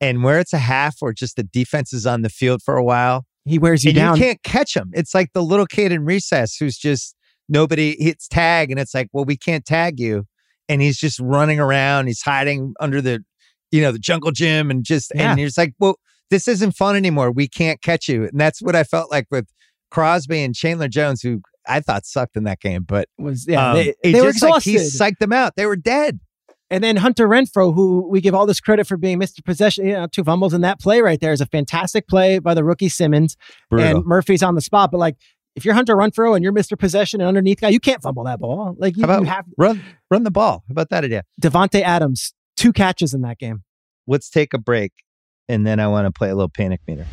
and where it's a half or just the defense is on the field for a while, he wears you down. you can't catch him. It's like the little kid in recess who's just nobody hits tag, and it's like, well, we can't tag you, and he's just running around, he's hiding under the, you know, the jungle gym, and just Yeah. and you're just like, well, this isn't fun anymore. We can't catch you, and that's what I felt like with Crosby and Chandler Jones, who I thought sucked in that game, but was yeah, um, they, they were just like he psyched them out. They were dead. And then Hunter Renfrow, who we give all this credit for being Mr. Possession, you know, two fumbles in that play right there is a fantastic play by the rookie Simmons. And Murphy's on the spot. But like, if you're Hunter Renfrow and you're Mr. Possession and underneath guy, you can't fumble that ball. Like you, you have run run the ball? How about that idea? Davante Adams, two catches in that game. Let's take a break, and then I want to play a little panic meter.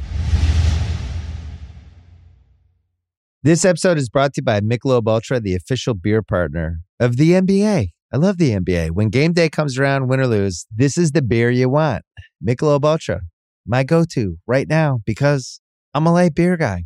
This episode is brought to you by Michelob Ultra, the official beer partner of the NBA. I love the NBA. When game day comes around, win or lose, this is the beer you want. Michelob Ultra, my go-to right now because I'm a light beer guy.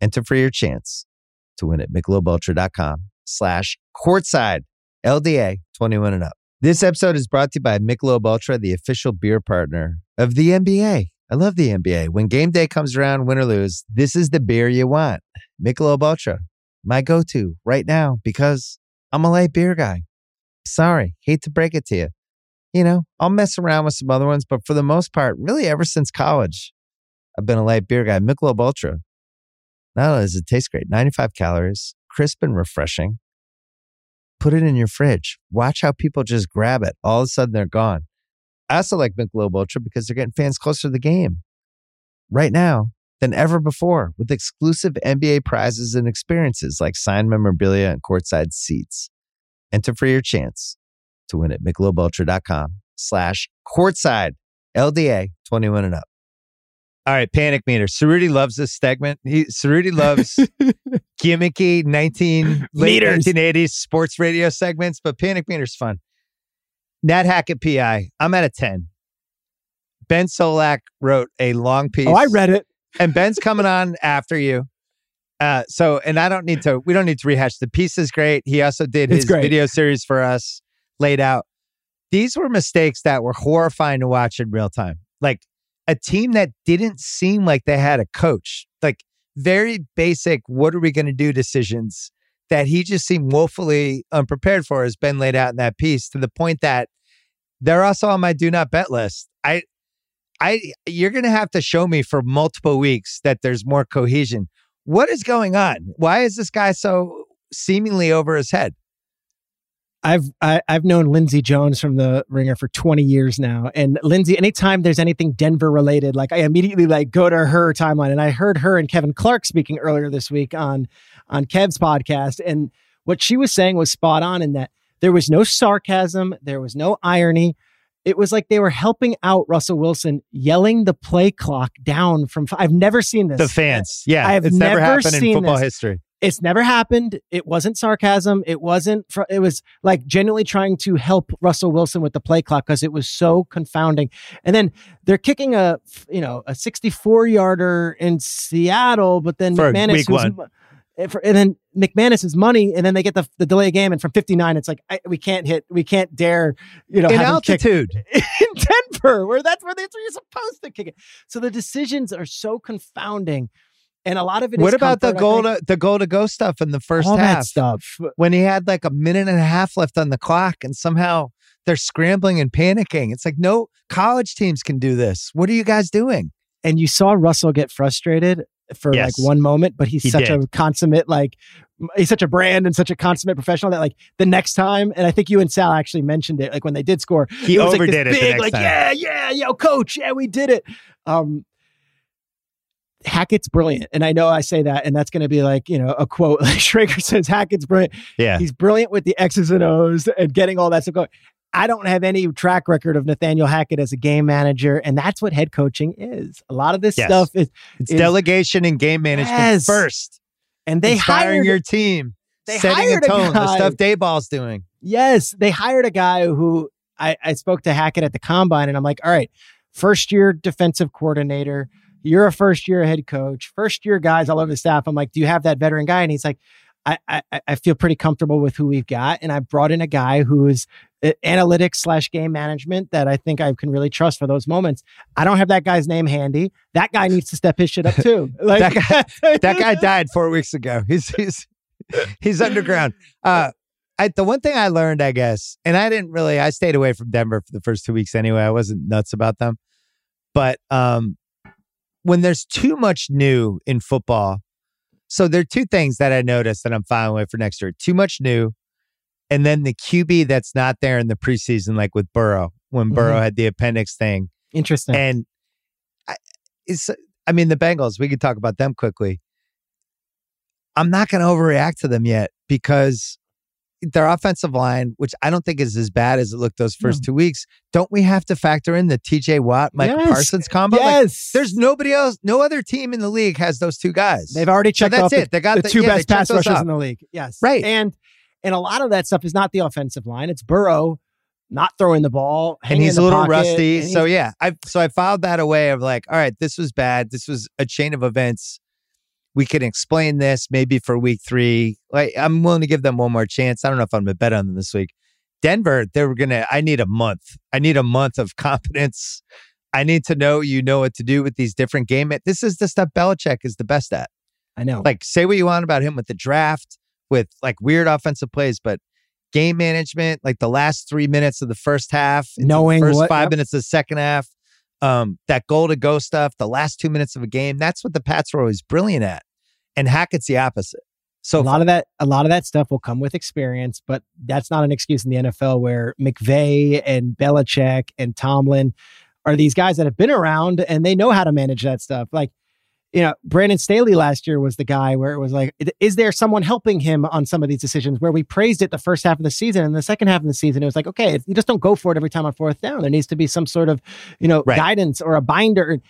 Enter for your chance to win at michelobultra.com slash courtside LDA 21 and up. This episode is brought to you by Michelob Ultra, the official beer partner of the NBA. I love the NBA. When game day comes around, win or lose, this is the beer you want. Michelob Ultra, my go-to right now because I'm a light beer guy. Sorry, hate to break it to you. You know, I'll mess around with some other ones, but for the most part, really ever since college, I've been a light beer guy. Michelob Ultra. Not only does it taste great, 95 calories, crisp and refreshing. Put it in your fridge. Watch how people just grab it. All of a sudden, they're gone. I also like Michelob Ultra because they're getting fans closer to the game right now than ever before with exclusive NBA prizes and experiences like signed memorabilia and courtside seats. Enter for your chance to win at michelobultra.com slash courtside LDA 21 and up. All right, panic meter. Cerruti loves this segment. He Cerruti loves gimmicky 19 late 1980s sports radio segments, but panic meter's fun. Nat Hackett PI. I'm at a 10. Ben Solak wrote a long piece. Oh, I read it. and Ben's coming on after you. Uh, so, and I don't need to. We don't need to rehash. The piece is great. He also did It's his great. video series for us, laid out. These were mistakes that were horrifying to watch in real time. Like a team that didn't seem like they had a coach. Like very basic. What are we going to do? Decisions that he just seemed woefully unprepared for, has been laid out in that piece. To the point that they're also on my do not bet list. I I you're going to have to show me for multiple weeks that there's more cohesion. What is going on? Why is this guy so seemingly over his head? I've I, I've known Lindsay Jones from the Ringer for 20 years now, and Lindsay, anytime there's anything Denver related, like I immediately like go to her timeline, and I heard her and Kevin Clark speaking earlier this week on on Kev's podcast, and what she was saying was spot on in that there was no sarcasm, there was no irony. It was like they were helping out Russell Wilson, yelling the play clock down from. I've never seen this. The fans. Yeah. I have it's never, never happened in football this. history. It's never happened. It wasn't sarcasm. It wasn't. Fr- it was like genuinely trying to help Russell Wilson with the play clock because it was so confounding. And then they're kicking a you know a 64 yarder in Seattle, but then For McManus who's one. and eh, for- and then McManus's money, and then they get the the delay game, and from 59, it's like I, we can't hit, we can't dare, you know, In have him kick- altitude. in Denver, where that's where, that's where you're supposed to kick it. So the decisions are so confounding, and a lot of it. is What about the comfort, I goal to the goal to go stuff in the first all half? that stuff? When he had like a minute and a half left on the clock and somehow they're scrambling and panicking. It's like no college teams can do this. What are you guys doing? and you saw Russell get frustrated for Yes. like one moment, but he's He such a consummate, like he's such a brand and such a consummate professional that like the next time, and I think you and Sal actually mentioned it, like when they did score, He it was like this overdid it the big, next like time. yeah, yeah, yo, coach, yeah, we did it. Um, Hackett's brilliant, and I know I say that, and that's going to be like you know a quote. Like Schrager says, Hackett's brilliant. Yeah. He's brilliant with the X's and O's and getting all that stuff going. I don't have any track record of Nathaniel Hackett as a game manager, and that's what head coaching is. A lot of this Yes. stuff is, It's is- delegation and game management Yes. first. and they Inspiring hired your team. they setting a hired a tone. The guy. stuff Daboll's doing. Yes, they hired a guy who I, I spoke to Hackett at the combine, and I'm like, all right, first year defensive coordinator. You're a first year head coach, first year guys all over the staff. I'm like, do you have that veteran guy? And he's like, I, I, I feel pretty comfortable with who we've got. And I brought in a guy who is uh, analytics slash game management that I think I can really trust for those moments. I don't have that guy's name handy. That guy needs to step his shit up too. Like That guy- That guy died four weeks ago. He's he's he's underground. Uh I, the one thing I learned, I guess, and I didn't really, I stayed away from Denver for the first two weeks anyway. I wasn't nuts about them. But um, when there's too much new in football, so there are two things that I noticed that I'm filing away for next year too much new, and then the QB that's not there in the preseason, like with Burrow, when Burrow mm-hmm. had the appendix thing. Interesting. And I, it's, I mean, the Bengals, we could talk about them quickly. I'm not going to overreact to them yet because their offensive line, which I don't think is as bad as it looked those first hmm. two weeks, don't we have to factor in the TJ Watt, Michael Yes. Parsons combo? Like, yes. there's nobody else, no other team in the league has those two guys. They've already so checked that's off it. the, They got the the, two yeah, best pass rushers in the league. Yes. Right. And and a lot of that stuff is not the offensive line. It's Burrow not throwing the ball. and he's a little pocket, rusty. So yeah, I so I filed that away of like, all right, this was bad. This was a chain of events. We can explain this maybe for week three. Like I'm willing to give them one more chance. I don't know if I'm gonna bet on them this week. Denver, they were gonna. I need a month. I need a month of confidence. I need to know you know what to do with these different game. This is the stuff Belichick is the best at. I know. Like, say what you want about him with the draft, with like weird offensive plays, but game management, like the last three minutes of the first half, knowing first what, five yep. minutes of the second half, um, that goal to go stuff, the last two minutes of a game. That's what the Pats were always brilliant at, and Hackett's the opposite. So a lot of that, a lot of that stuff will come with experience, but that's not an excuse in the NFL where McVay and Belichick and Tomlin are these guys that have been around and they know how to manage that stuff. Like, you know, Brandon Staley last year was the guy where it was like, is there someone helping him on some of these decisions where we praised it the first half of the season and the second half of the season, it was like, okay, you just don't go for it every time on fourth down. There needs to be some sort of, you know, Right. guidance or a binder.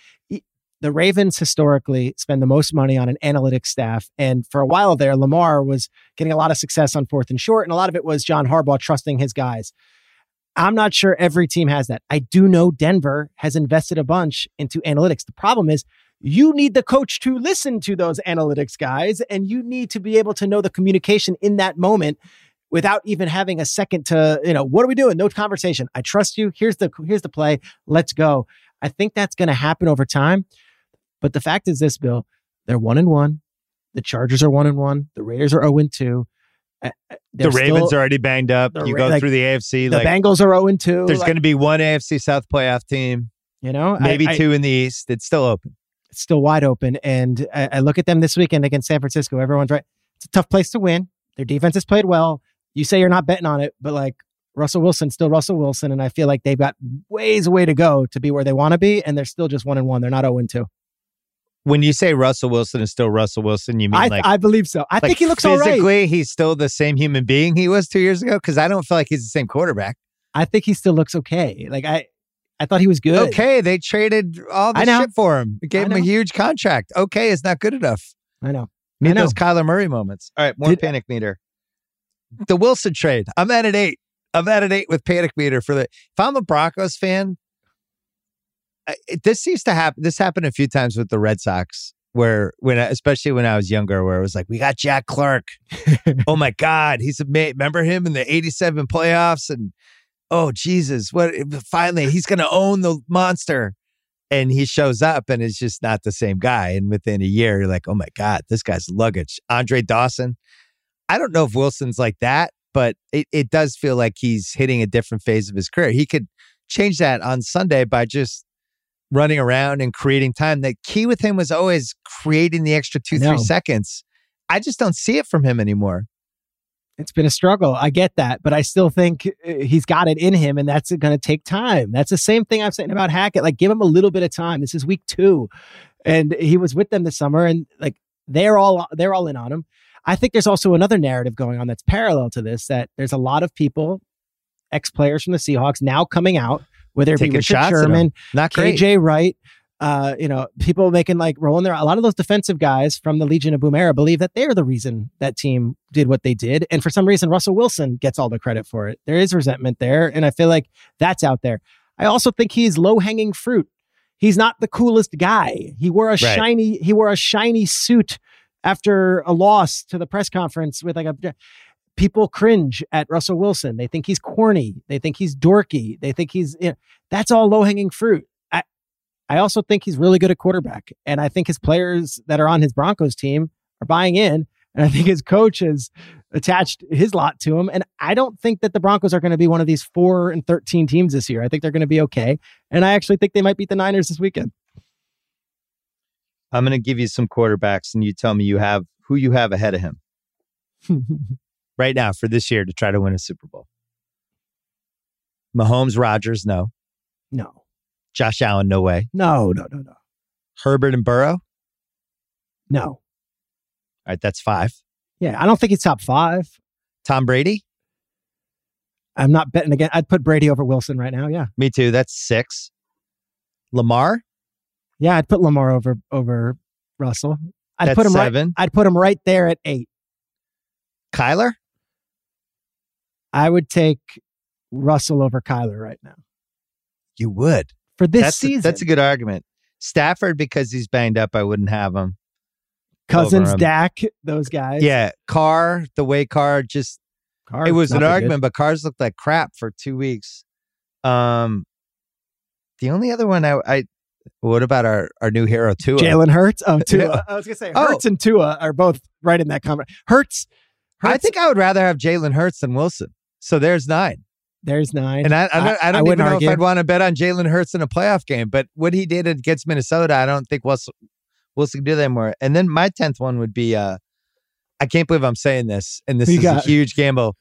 The Ravens historically spend the most money on an analytics staff. And for a while there, Lamar was getting a lot of success on fourth and short. And a lot of it was John Harbaugh trusting his guys. I'm not sure every team has that. I do know Denver has invested a bunch into analytics. The problem is you need the coach to listen to those analytics guys and you need to be able to know the communication in that moment without even having a second to, you know, what are we doing? No conversation. I trust you. Here's the here's the play. Let's go. I think that's going to happen over time. But the fact is this, Bill, they're 1 and 1. The Chargers are 1 and 1. The Raiders are 0 and 2. Uh, uh, the Ravens still- are already banged up. You go like, through the AFC. the like Bengals are 0 and 2. there's Like, going to be one AFC South playoff team, you know, maybe I- two in the East. It's still open. it's still wide open. And I, I look at them this weekend against San Francisco. Everyone's right. It's a tough place to win. Their defense has played well. You say you're not betting on it, but like Russell Wilson's still Russell Wilson, and I feel like they've got ways away to go to be where they want to be, and they're still just one and one. They're not zero and two. When you say Russell Wilson is still Russell Wilson, you mean I, like I believe so. I like think he looks all right. physically, he's still the same human being he was two years ago. Because I don't feel like he's the same quarterback. I think he still looks okay. Like I, I thought he was good. Okay, they traded all I the shit for him. Gave him a huge contract. Okay, it's not good enough. I know. Need I know. those Kyler Murray moments. All right, more Did- panic meter. The Wilson trade. I'm at an eight. I'm at an eight with panic meter for the. If I'm a Broncos fan, I, it- this used to happen. This happened a few times with the Red Sox, where when I- especially when I was younger, where it was like we got Jack Clark. oh my God, he's a mate. Remember him in the '87 playoffs and. Oh Jesus! What? Finally, he's going to own the monster and he shows up and it's just not the same guy. And within a year, you're like, oh my God, this guy's luggage. Andre Dawson. I don't know if Wilson's like that, but it, it does feel like he's hitting a different phase of his career. He could change that on Sunday by just running around and creating time. The key with him was always creating the extra two, three seconds. I just don't see it from him anymore. It's been a struggle. I get that, but I still think uh, he's got it in him, and that's going to take time. That's the same thing I'm saying about Hackett. Like, give him a little bit of time. This is week two, and he was with them this summer, and like they're all they're all in on him. I think there's also another narrative going on that's parallel to this. That there's a lot of people, ex players from the Seahawks, now coming out, whether it Taking be Richard shots. Sherman, Not great. KJ Wright, uh, you know, people making like rolling their a lot of those defensive guys from the Legion of Boom era believe that they're the reason that team did what they did. And for some reason, Russell Wilson gets all the credit for it. There is resentment there. And I feel like that's out there. I also think he's low hanging fruit. He's not the coolest guy. He wore a shiny, he wore a shiny suit after a loss to the press conference with like a people cringe at Russell Wilson. They think he's corny. They think he's dorky. They think he's you know, that's all low hanging fruit. I I also think he's really good at quarterback, and I think his players that are on his Broncos team are buying in. And I think his coach has attached his lot to him. And I don't think that the Broncos are going to be one of these four and thirteen teams this year. I think they're going to be okay, and I actually think they might beat the Niners this weekend. I'm going to give you some quarterbacks, and you tell me you have who you have ahead of him right now for this year to try to win a Super Bowl. Mahomes, Rodgers, no. no, Josh Allen, no way. no, no, no, no, Herbert and Burrow. No. right, that's five. Yeah, I don't think he's top five. Tom Brady. I'm not betting again. I'd put Brady over Wilson right now. Yeah. Me too. That's six. Lamar. Yeah, I'd put Lamar over over Russell. I'd That's put him seven. right. I'd put him right there at eight. Kyler. I would take Russell over Kyler right now You would. for this that's season. A, that's a good argument. Stafford because he's banged up. I wouldn't have him. Cousins, him. Dak, those guys. Yeah, Carr. The way Carr just Carr it was an been good. argument, but Carr's looked like crap for two weeks. Um, the only other one I, I what about our our new hero Tua? Jalen Hurts. Oh, Tua. I was gonna say Oh. Hurts and Tua are both right in that comment. Hurts. I think I would rather have Jalen Hurts than Wilson. So there's nine. there's nine. And I, I don't, I don't even know argue. if I'd want to bet on Jalen Hurts in a playoff game. But what he did against Minnesota, I don't think Wilson, Wilson can do that anymore. And then my tenth one would be, uh, I can't believe I'm saying this, and this is got? a huge gamble.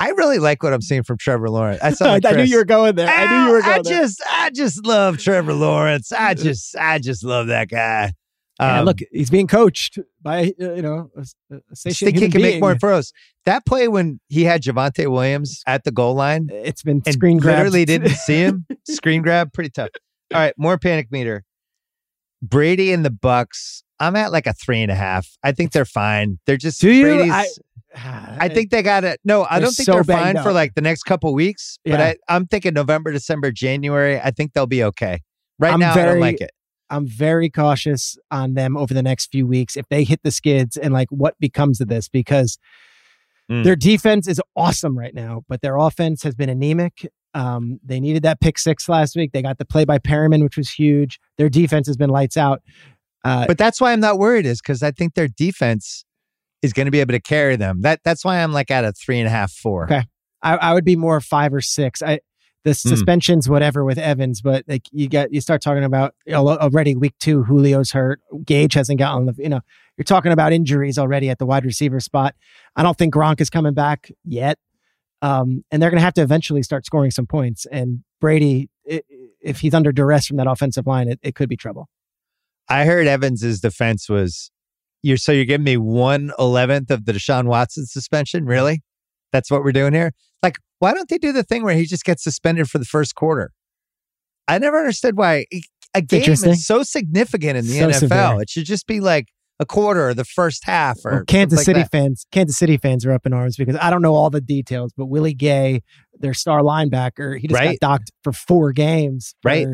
I really like what I'm seeing from Trevor Lawrence. I, saw I, I knew you were going there. I knew you were Ah, going I there. just, I just love Trevor Lawrence. I just, I just love that guy. Yeah, Um, look, he's being coached by uh, you know a, a think he can make more throws. That play when he had Javonte Williams at the goal line It's been screen grab. literally didn't see him. Screen grab, pretty tough. All right, more panic meter. Brady and the Bucks. I'm at like a three and a half. I think they're fine. They're just Do you? Brady's- I- I think they got it. No, I don't think so they're fine for like the next couple weeks. But Yeah. I, I'm thinking November, December, January. I think they'll be okay. Right I'm now, I don't like it. I'm very cautious on them over the next few weeks if they hit the skids and like what becomes of this because Mm. their defense is awesome right now, but their offense has been anemic. Um, they needed that pick six last week. They got the play by Perriman, which was huge. Their defense has been lights out. Uh, But that's why I'm not worried, is because I think their defense is going to be able to carry them. That that's why I'm like at a three and a half, four. Okay. I, I would be more five or six. I the suspensions, whatever, with Evans, but like you get you start talking about you know, already week two, Julio's hurt, Gage hasn't gotten the you know you're talking about injuries already at the wide receiver spot. I don't think Gronk is coming back yet, um, and they're going to have to eventually start scoring some points. And Brady, i if he's under duress from that offensive line, it, it could be trouble. I heard Evans's defense was you're so you're giving me one eleventh of the Deshaun Watson suspension. Really? That's what we're doing here? Like, why don't they do the thing where he just gets suspended for the first quarter? I never understood why a game is so significant in the So NFL. severe. It should just be like a quarter or the first half or Well, Kansas something City that. fans, Kansas City fans are up in arms because I don't know all the details, but Willie Gay, their star linebacker, he just Right. got docked for four games, for, Right.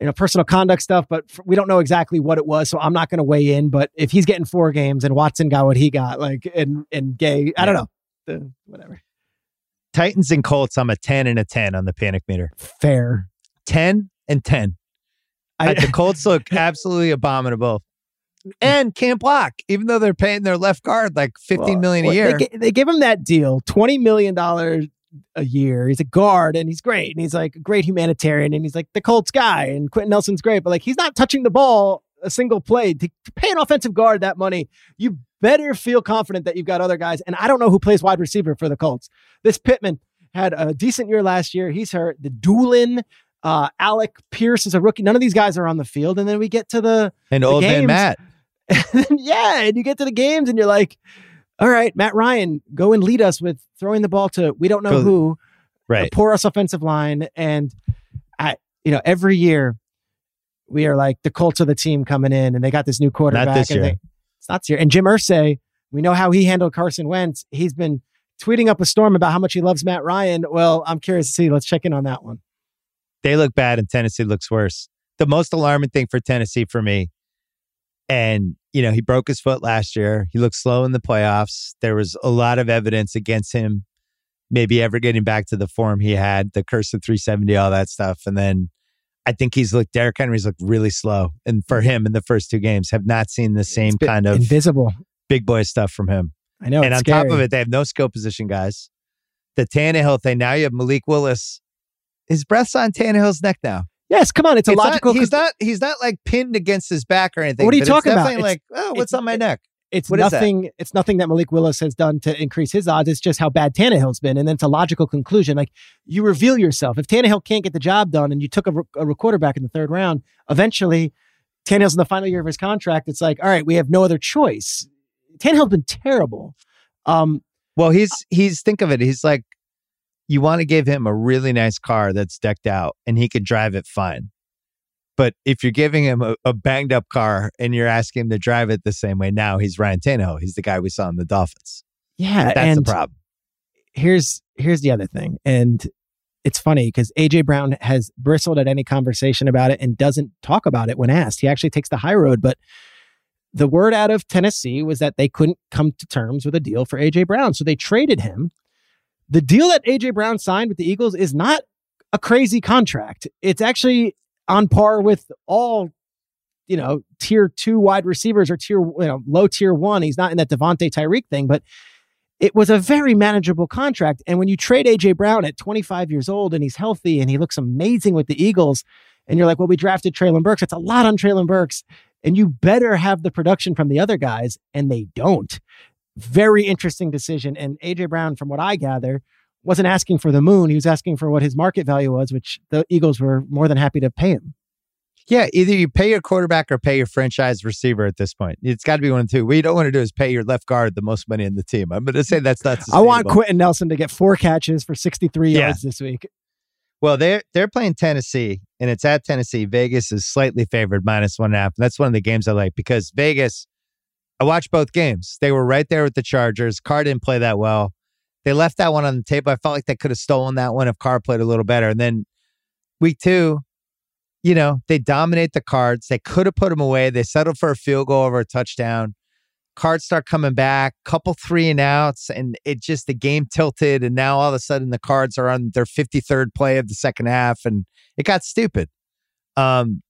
You know, personal conduct stuff, but f- we don't know exactly what it was, so I'm not going to weigh in. But if he's getting four games and Watson got what he got, like and and Gay, I don't know, The- whatever. Titans and Colts. I'm a ten and a ten on the panic meter. Fair. Ten and ten. I, the Colts look absolutely abominable. And can't block, even though they're paying their left guard like fifteen Well, million a well, year. They, ga- they give him that deal, twenty million dollars a year. He's a guard and he's great, and he's like a great humanitarian, and he's like the Colts guy, and Quenton Nelson's great, but like he's not touching the ball a single play. To, to pay an offensive guard that money, you better feel confident that you've got other guys. And I don't know who plays wide receiver for the Colts. This Pittman had a decent year last year. He's hurt. The Dulin. Uh, Alec Pierce is a rookie. None of these guys are on the field. And then we get to the and old man games- Matt. yeah, and you get to the games and you're like, all right, Matt Ryan, go and lead us with throwing the ball to we don't know Go- who, Right. a porous offensive line, and I, you know, every year we are like the Colts are the team coming in, and they got this new quarterback. this and year. they- it's not year. And Jim Irsay, we know how he handled Carson Wentz. He's been tweeting up a storm about how much he loves Matt Ryan. Well, I'm curious to see. Let's check in on that one. They look bad and Tennessee looks worse. The most alarming thing for Tennessee for me, and you know, he broke his foot last year. He looked slow in the playoffs. There was a lot of evidence against him maybe ever getting back to the form he had, the curse of 370, all that stuff. And then I think he's looked Derrick Henry's looked really slow. And for mm-hmm. him in the first two games, have not seen the same kind of invisible. big boy stuff from him. I know. and on top of it, they have no skill position guys. The Tannehill thing. Now you have Malik Willis. His breath's on Tannehill's neck now. yes, come on. It's a It's not- logical. he's not. He's not like pinned against his back or anything. What are you talking it's about? definitely It's- like, oh, what's on my neck? It's What nothing. It's nothing that Malik Willis has done to increase his odds. It's just how bad Tannehill's been, and then it's a logical conclusion. Like you reveal yourself. If Tannehill can't get the job done, and you took a, a quarterback in the third round, eventually Tannehill's in the final year of his contract. It's like, all right, we have no other choice. Tannehill's been terrible. Um, Well, he's he's think of it. He's like, you want to give him a really nice car that's decked out, and he could drive it fine. But if you're giving him a, a banged up car and you're asking him to drive it the same way, now he's Ryan Tannehill. He's the guy we saw in the Dolphins. yeah, That's the problem. here's here's the other thing, and it's funny because AJ Brown has bristled at any conversation about it and doesn't talk about it when asked. He actually takes the high road, but the word out of Tennessee was that they couldn't come to terms with a deal for AJ Brown. So they traded him. The deal that AJ Brown signed with the Eagles is not a crazy contract. It's actually on par with all, you know, tier two wide receivers or tier, you know, low tier one. He's not in that Davante Tyreek thing, but it was a very manageable contract. And when you trade AJ Brown at 25 years old and he's healthy and he looks amazing with the Eagles, and you're like, well, we drafted Treylon Burks. It's a lot on Treylon Burks. And you better have the production from the other guys, and they don't. Very interesting decision. And AJ Brown, from what I gather, wasn't asking for the moon. He was asking for what his market value was, which the Eagles were more than happy to pay him. Yeah, either you pay your quarterback or pay your franchise receiver at this point. It's got to be one of two. What you don't want to do is pay your left guard the most money in the team. I'm going to say that's not. I want Quenton Nelson to get four catches for 63 yeah. yards this week. Well, they're they're playing Tennessee, and it's at Tennessee. Vegas is slightly favored, minus one and a half. That's one of the games I like because Vegas. I watched both games. They were right there with the Chargers. Carr didn't play that well. They left that one on the table. I felt like they could have stolen that one if Carr played a little better. And then week two, you know, they dominate the cards. They could have put them away. They settled for a field goal over a touchdown. Cards start coming back, couple three and outs, and it just the game tilted. And now all of a sudden the cards are on their 53rd play of the second half, and it got stupid. Um,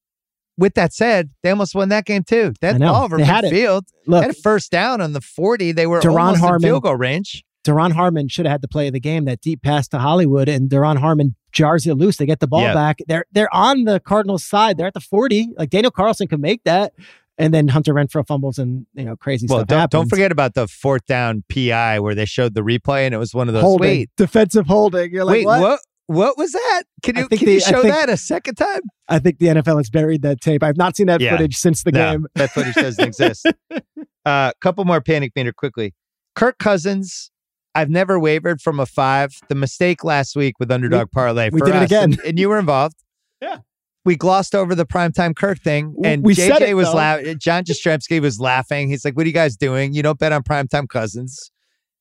with that said, they almost won that game too. That ball over midfield, Look, had a first down on the 40. They were almost Harmon, in field goal range. Duron Harmon should have had the play of the game, that deep pass to Hollywood, and Duron Harmon jars it loose. They get the ball yep. back. They're they're on the Cardinals side. They're at the 40. Like Daniel Carlson can make that. And then Hunter Renfrow fumbles and you know crazy well, stuff don't, happens. Don't forget about the fourth down PI where they showed the replay and it was one of those holding, wait defensive holding. You're like, wait, what? what? What was that? Can you, can the, you show think, that a second time? I think the NFL has buried that tape. I've not seen that yeah. footage since the no, game. That footage doesn't exist. A uh, couple more panic meter quickly. Kirk Cousins I've never wavered from a five. The mistake last week with underdog parlay. We, we did us, it again, and, and, you were involved. Yeah. We glossed over the primetime Kirk thing, and we JJ was laughing. John Jastremski was laughing. He's like, "What are you guys doing? You don't bet on primetime Cousins."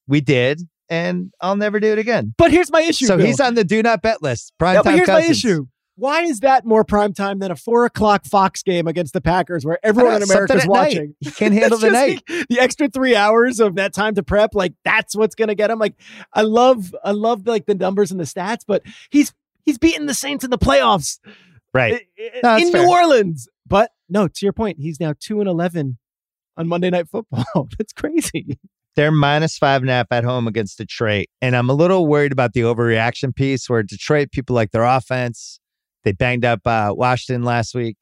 We did, and I'll never do it again. But here's my issue. So Bill. he's on the do not bet list. Primetime yeah, here's Cousins. my issue. Why is that more prime time than a four o'clock Fox game against the Packers where everyone in America is watching? He can't handle the night. Like, the extra three hours of that time to prep, like that's what's gonna get him. Like I love, I love like the numbers and the stats, but he's he's beaten the Saints in the playoffs, right? No, in fair. New Orleans. But no, to your point, he's now two and eleven on Monday Night Football. that's crazy. They're minus five and a half at home against Detroit. And I'm a little worried about the overreaction piece where Detroit people like their offense. They banged up uh, Washington last week.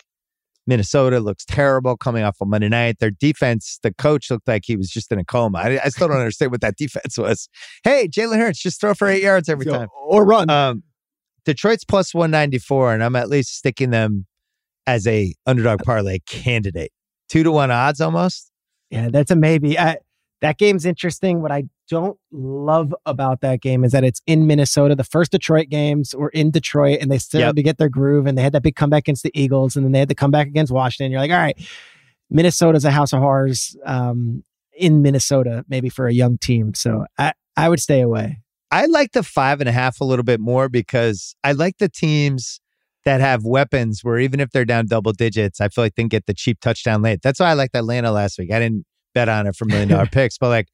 Minnesota looks terrible coming off of Monday night. Their defense, the coach looked like he was just in a coma. I, I still don't understand what that defense was. Hey, Jalen Hurts, just throw for eight yards every time or run. Um, Detroit's plus 194, and I'm at least sticking them as a underdog parlay candidate. Two to one odds almost. Yeah, that's a maybe. I, that game's interesting. What I don't love about that game is that it's in Minnesota. The first Detroit games were in Detroit and they still yep. had to get their groove and they had that big comeback against the Eagles and then they had to come back against Washington. You're like, all right, Minnesota's a house of horrors um, in Minnesota, maybe for a young team. So I, I would stay away. I like the five and a half a little bit more because I like the teams that have weapons where even if they're down double digits, I feel like they can get the cheap touchdown late. That's why I liked Atlanta last week. I didn't bet on it for million dollar picks, but like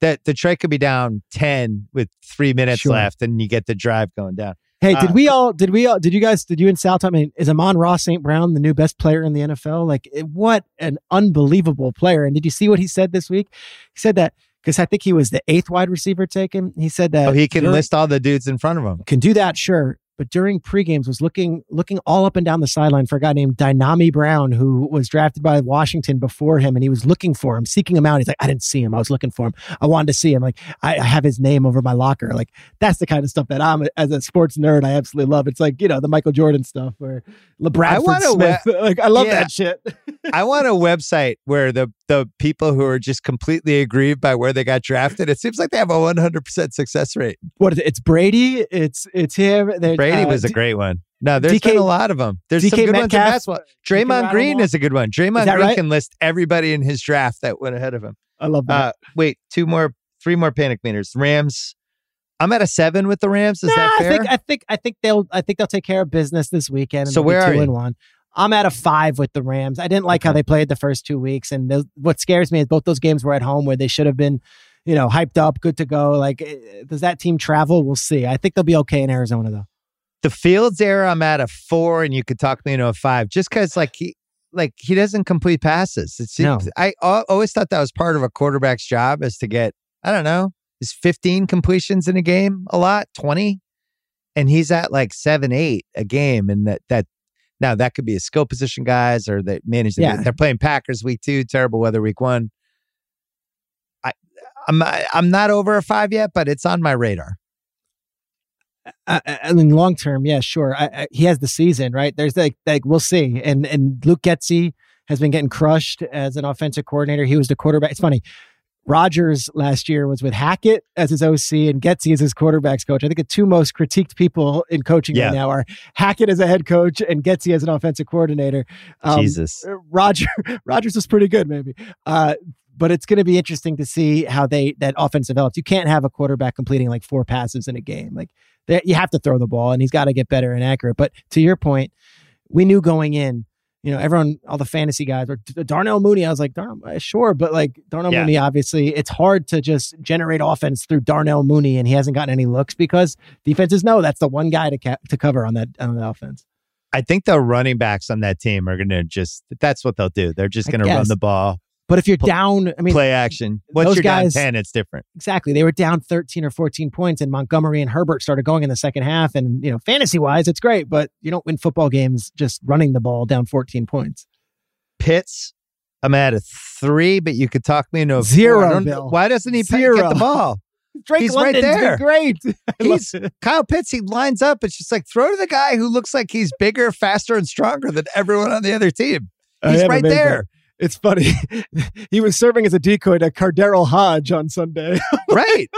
that the Detroit could be down 10 with three minutes sure. left and you get the drive going down. Hey, did uh, we all, did we all, did you guys, did you and Sal, I mean, is Amon-Ra St. Brown the new best player in the NFL? Like, what an unbelievable player. And did you see what he said this week? He said that because I think he was the eighth wide receiver taken. He said that oh, he can list all the dudes in front of him. Can do that, sure but during pre-games was looking looking all up and down the sideline for a guy named Dyami Brown who was drafted by Washington before him and he was looking for him seeking him out. He's like I didn't see him. I was looking for him. I wanted to see him. Like I, I have his name over my locker. Like that's the kind of stuff that I'm as a sports nerd I absolutely love. It's like you know the Michael Jordan stuff where LeBron Smith we- like I love yeah. that shit. I want a website where the the people who are just completely aggrieved by where they got drafted it seems like they have a 100% success rate what it's Brady it's it's him Brady uh, was a great one. No, there's DK, been a lot of them. There's DK some good Metcalf, ones in basketball. Draymond Green is a good one. Draymond Green right? can list everybody in his draft that went ahead of him. I love that. Uh, wait, two more, three more panic meters. Rams. I'm at a seven with the Rams. Is nah, that fair? I think I think I think they'll I think they'll take care of business this weekend. so where are you? And one. I'm at a five with the Rams. I didn't like okay. how they played the first two weeks, and the, what scares me is both those games were at home where they should have been, you know, hyped up, good to go. Like, eh, does that team travel? We'll see. I think they'll be okay in Arizona though. The Fields era, I'm at a four, and you could talk me into a five, just because like he, like he doesn't complete passes. It's, no. I always thought that was part of a quarterback's job is to get I don't know is 15 completions in a game a lot 20 and he's at like seven eight a game and that that now that could be a skill position guys or they manage the, yeah. they're playing Packers week two terrible weather week one. I I'm I'm not over a five yet, but it's on my radar. I, I mean, long term, yeah, sure. I, I, he has the season, right? There's like, like we'll see. And and Luke Getsy has been getting crushed as an offensive coordinator. He was the quarterback. It's funny. Rodgers last year was with Hackett as his OC and Getsy as his quarterbacks coach. I think the two most critiqued people in coaching yeah. right now are Hackett as a head coach and Getsy as an offensive coordinator. Um, Jesus, Roger Rodgers was pretty good, maybe. Uh, but it's going to be interesting to see how they that offense develops. You can't have a quarterback completing like four passes in a game. Like you have to throw the ball, and he's got to get better and accurate. But to your point, we knew going in. You know, everyone, all the fantasy guys were Darnell Mooney. I was like, Darnell, uh, sure, but like Darnell yeah. Mooney, obviously, it's hard to just generate offense through Darnell Mooney, and he hasn't gotten any looks because defenses know that's the one guy to ca- to cover on that on the offense. I think the running backs on that team are going to just, that's what they'll do. They're just going to run the ball. But if you're down, I mean, play action. Once you're guys, down 10, it's different. Exactly. They were down 13 or 14 points, and Montgomery and Herbert started going in the second half. And, you know, fantasy wise, it's great, but you don't win football games just running the ball down 14 points. Pitts, I'm at a three, but you could talk me into a zero. Bill. Why doesn't he Zero. get the ball? Drake He's London's right there. great. he's Kyle Pitts. He lines up. It's just like throw to the guy who looks like he's bigger, faster, and stronger than everyone on the other team. He's right there. It's funny. he was serving as a decoy to KhaDarel Hodge on Sunday. right.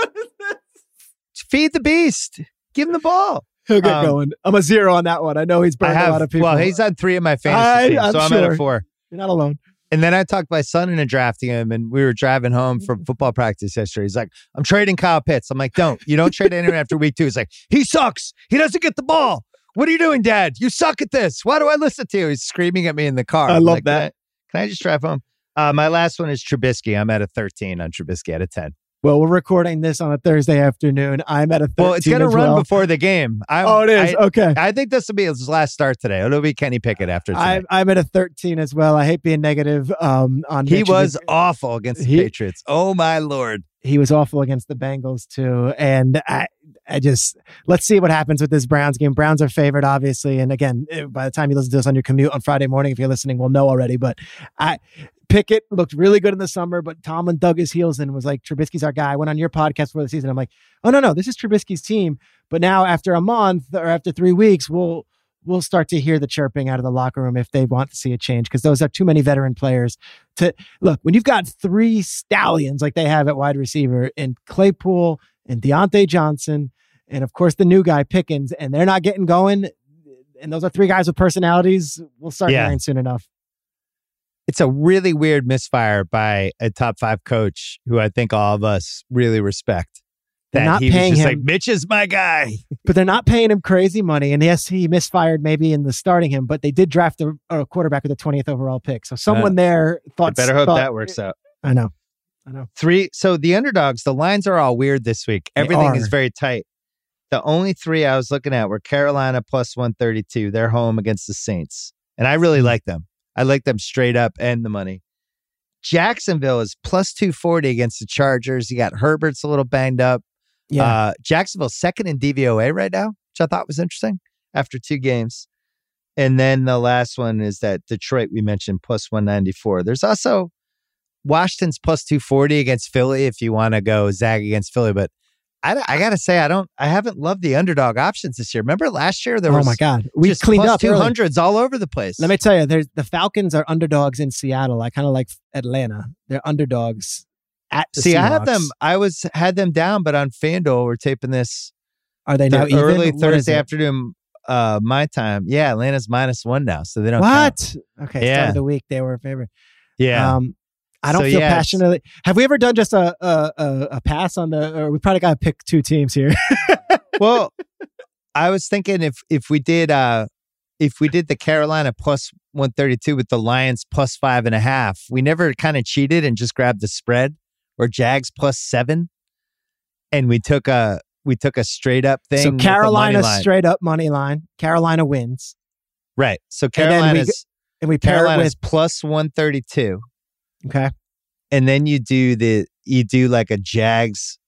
Feed the beast. Give him the ball. He'll get um, going. I'm a zero on that one. I know he's burned have, a lot of people. Well, he's on three of my fantasy I, teams, so I'm sure. at a four. You're not alone. And then I talked my son into drafting him, and we were driving home from football practice yesterday. He's like, "I'm trading Kyle Pitts." I'm like, "Don't. You don't trade anyone after week two. He's like, "He sucks. He doesn't get the ball. What are you doing, Dad? You suck at this. Why do I listen to you?" He's screaming at me in the car. I I'm love like, that. Can I just drive home? Uh, my last one is Trubisky. I'm at a 13 on Trubisky at a 10. Well, we're recording this on a Thursday afternoon. I'm at a 13 Well, it's going to run well. before the game. I, oh, it is? I, okay. I think this will be his last start today. It'll be Kenny Pickett after. I, I'm, at a 13 as well. I hate being negative um, on He was awful against the he, Patriots. Oh, my Lord. He was awful against the Bengals, too. And I, I just let's see what happens with this Browns game. Browns are favored, obviously, and again, eh, by the time you listen to this on your commute on Friday morning, if you're listening, we'll know already. But I Pickett looked really good in the summer, but Tomlin dug his heels in and was like, Trubisky's our guy. I went on your podcast for the season. I'm like, oh no, no, this is Trubisky's team. But now after a month or after three weeks, we'll we'll start to hear the chirping out of the locker room if they want to see a change because those are too many veteran players to look when you've got three stallions like they have at wide receiver in Claypool and Diontae Johnson and of course the new guy Pickens and they're not getting going and those are three guys with personalities we'll start yeah. hearing soon enough it's a really weird misfire by a top five coach who I think all of us really respect. They're that not he paying was just him. like Mitch is my guy, but they're not paying him crazy money. And yes, he misfired maybe in the starting him, but they did draft a, a quarterback with the twentieth overall pick. So someone uh, there thought. I better hope thought, that works out. I know, I know. Three. So the underdogs, the lines are all weird this week. Everything is very tight. The only three I was looking at were Carolina plus one thirty two. They're home against the Saints, and I really hmm. like them. I like them straight up and the money. Jacksonville is plus 240 against the Chargers. You got Herbert's a little banged up. Yeah. Uh, Jacksonville's second in DVOA right now, which I thought was interesting after two games. And then the last one is that Detroit we mentioned plus 194. There's also Washington's plus 240 against Philly if you want to go zag against Philly, but I, I gotta say, I don't, I haven't loved the underdog options this year. Remember last year there was, oh my god, we cleaned up two hundreds all over the place. Let me tell you, there's the Falcons are underdogs in Seattle. I kind of like Atlanta. They're underdogs at. See, Seahawks. I have them. I was had them down, but on FanDuel, we're taping this. Are they now early Thursday afternoon? Uh, my time. Yeah, Atlanta's minus one now, so they don't. What? Count. Okay, yeah. start of the week they were a favorite. Yeah. Um, I don't so, feel yeah, passionately. Have we ever done just a a, a, pass on the? Or we probably got to pick two teams here. well, I was thinking if if we did uh if we did the Carolina plus 132 with the Lions plus five and a half. We never kind of cheated and just grabbed the spread or Jags plus seven. And we took a we took a straight up thing. So Carolina straight up money line. Carolina wins, Right. So then we and we pair it Carolina's with plus 132. Okay. And then you do the you do like a Jags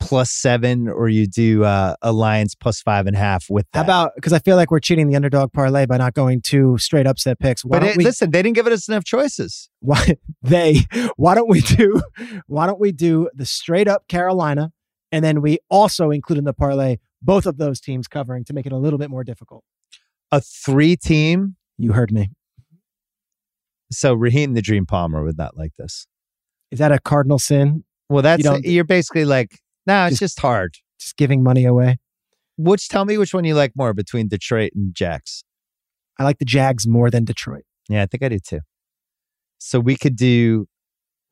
plus seven or you do uh, a Lions plus five and a half with that. How about because I feel like we're cheating the underdog parlay by not going to straight upset picks. Why but it, we? listen, they didn't give us enough choices. why they? Why don't we do? Why don't we do the straight up Carolina, and then we also include in the parlay both of those teams covering to make it a little bit more difficult. A three team. You heard me. So Raheem the Dream Palmer would not like this. Is that a cardinal sin? Well, that's don't- you're basically like, no, it's Just- just hard. Just giving money away. Which tell me which one you like more between Detroit and Jags. I like the Jags more than Detroit. Yeah, I think I do too. So we could do.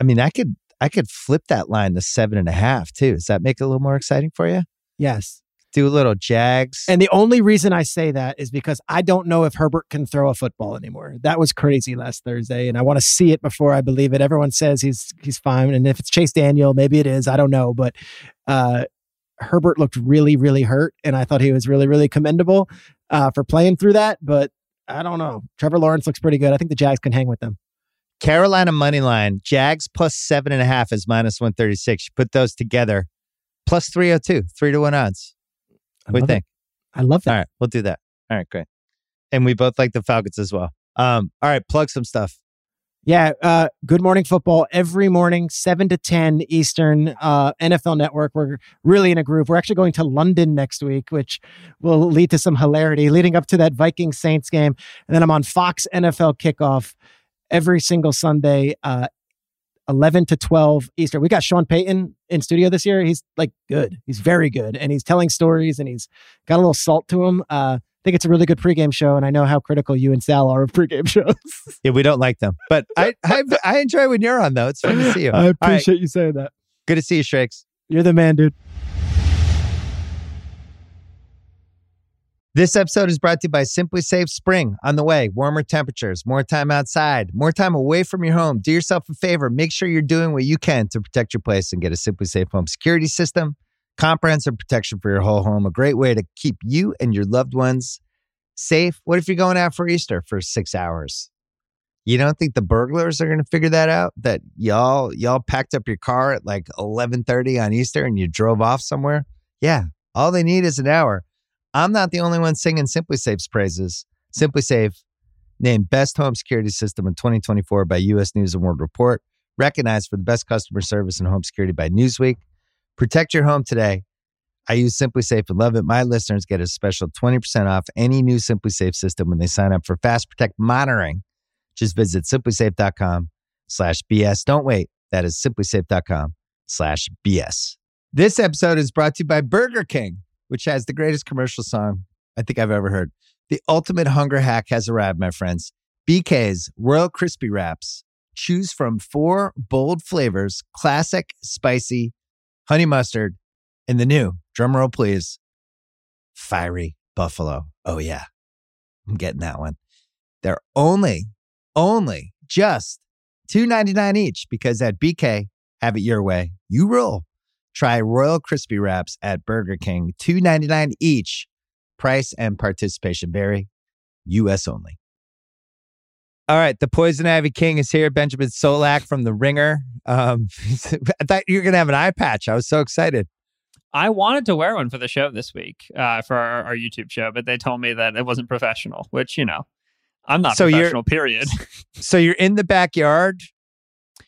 I mean, I could I could flip that line to seven and a half too. Does that make it a little more exciting for you? Yes. Do a little Jags. And the only reason I say that is because I don't know if Herbert can throw a football anymore. That was crazy last Thursday, and I want to see it before I believe it. Everyone says he's he's fine, and if it's Chase Daniel, maybe it is. I don't know, but uh, Herbert looked really, really hurt, and I thought he was really, really commendable uh, for playing through that. But I don't know. Trevor Lawrence looks pretty good. I think the Jags can hang with them. Carolina money line, Jags plus seven and a half is minus one thirty six. You put those together, 302, three to one odds. I What do you love it. think? I love that. All right, we'll do that. All right, great. And we both like the Falcons as well. Um, all right, plug some stuff. Yeah, uh, Good Morning Football every morning, seven to ten Eastern. Uh, NFL Network. We're really in a groove. We're actually going to London next week, which will lead to some hilarity leading up to that Viking Saints game. And then I'm on Fox NFL Kickoff every single Sunday, uh, eleven to twelve Eastern. We got Sean Payton in studio this year. He's like good. He's very good, and he's telling stories, and he's got a little salt to him. Uh, I think it's a really good pregame show, and I know how critical you and Sal are of pregame shows. Yeah, we don't like them, but I I, I enjoy when you're on though. It's fun to see you. I All right, appreciate you saying that. good to see you, Shrakes. You're the man, dude. This episode is brought to you by SimpliSafe Spring. On the way, warmer temperatures, more time outside, more time away from your home. Do yourself a favor. Make sure you're doing what you can to protect your place and get a SimpliSafe home security system. Comprehensive protection for your whole home. A great way to keep you and your loved ones safe. What if you're going out for Easter for six hours? You don't think the burglars are going to figure that out? That y'all y'all packed up your car at like 11:30 on Easter and you drove off somewhere? Yeah, all they need is an hour. I'm not the only one singing SimpliSafe's praises. SimpliSafe, named Best Home Security System in 2024 by U.S. News and World Report, recognized for the best customer service and home security by Newsweek. Protect your home today. I use SimpliSafe and love it. My listeners get a special 20% off any new SimpliSafe system when they sign up for Fast Protect monitoring. Just visit simplisafe.com slash BS. Don't wait. That is simplisafe.com slash BS. This episode is brought to you by Burger King, which has the greatest commercial song I think I've ever heard. The ultimate hunger hack has arrived, my friends. BK's Royal Crispy Wraps. Choose from four bold flavors classic, spicy, honey mustard, and the new, drumroll please, fiery buffalo. Oh, yeah. I'm getting that one. They're only, only just $2.99 each because at BK, have it your way. You rule. Try Royal Crispy Wraps at Burger King, $2.99 each. Price and participation vary. U.S. only. All right, the Poison Ivy King is here. Benjamin Solak from The Ringer. Um, I thought you were going to have an eye patch. I was so excited. I wanted to wear one for the show this week uh, for our, our YouTube show, but they told me that it wasn't professional, which, you know, I'm not So professional, period. So you're in the backyard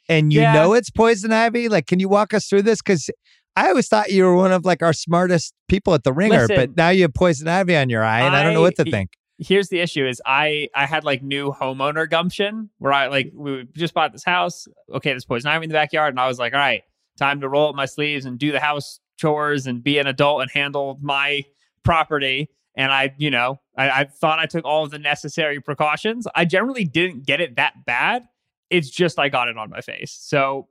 and you Yeah. know it's poison ivy? Like, can you walk us through this? Because I always thought you were one of like our smartest people at the ringer, Listen, but now you have poison ivy on your eye and I, don't know what to think. Here's the issue is I I had like new homeowner gumption where I like we just bought this house. Okay, there's poison ivy in the backyard. And I was like, all right, time to roll up my sleeves and do the house chores and be an adult and handle my property. And I, you know, I, I thought I took all of the necessary precautions. I generally didn't get it that bad. It's just I got it on my face. So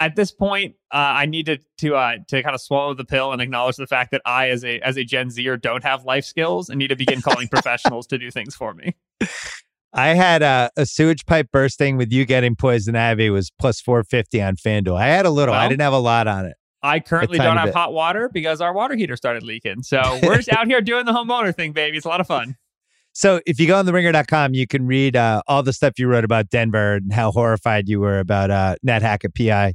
at this point, uh, I needed to uh, to kind of swallow the pill and acknowledge the fact that I, as a as a Gen Zer, don't have life skills and need to begin calling professionals to do things for me. I had a, a sewage pipe bursting with you getting poison ivy was plus 450 on FanDuel. I had a little, I didn't have a lot on it. I currently don't have bit. hot water because our water heater started leaking. So we're just out here doing the homeowner thing, baby. It's a lot of fun. So if you go on the ringer.com, you can read uh, all the stuff you wrote about Denver and how horrified you were about uh, NetHack at PI.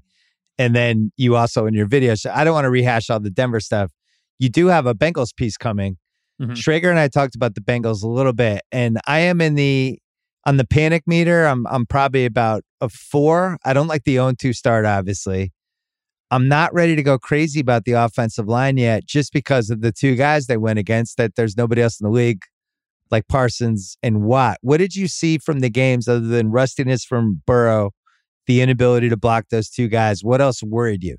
And then you also in your video, so I don't want to rehash all the Denver stuff. You do have a Bengals piece coming. Mhm. Schrager and I talked about the Bengals a little bit, and I am in the on the panic meter. I'm I'm probably about a four. I don't like the own two start, obviously. I'm not ready to go crazy about the offensive line yet, just because of the two guys they went against. That there's nobody else in the league like Parsons and Watt. What did you see from the games other than rustiness from Burrow, the inability to block those two guys? What else worried you?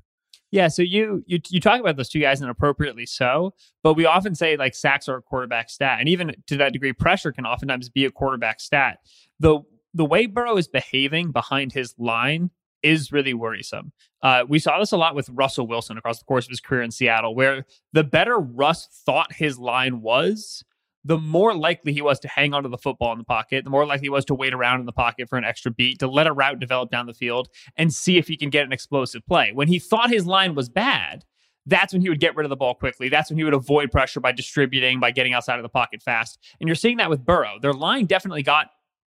Yeah, so you you you talk about those two guys and appropriately so, but we often say like sacks are a quarterback stat, and even to that degree, pressure can oftentimes be a quarterback stat. The the way Burrow is behaving behind his line is really worrisome. Uh, we saw this a lot with Russell Wilson across the course of his career in Seattle, where the better Russ thought his line was, the more likely he was to hang onto the football in the pocket, the more likely he was to wait around in the pocket for an extra beat, to let a route develop down the field and see if he can get an explosive play. When he thought his line was bad, that's when he would get rid of the ball quickly. That's when he would avoid pressure by distributing, by getting outside of the pocket fast. And you're seeing that with Burrow. Their line definitely got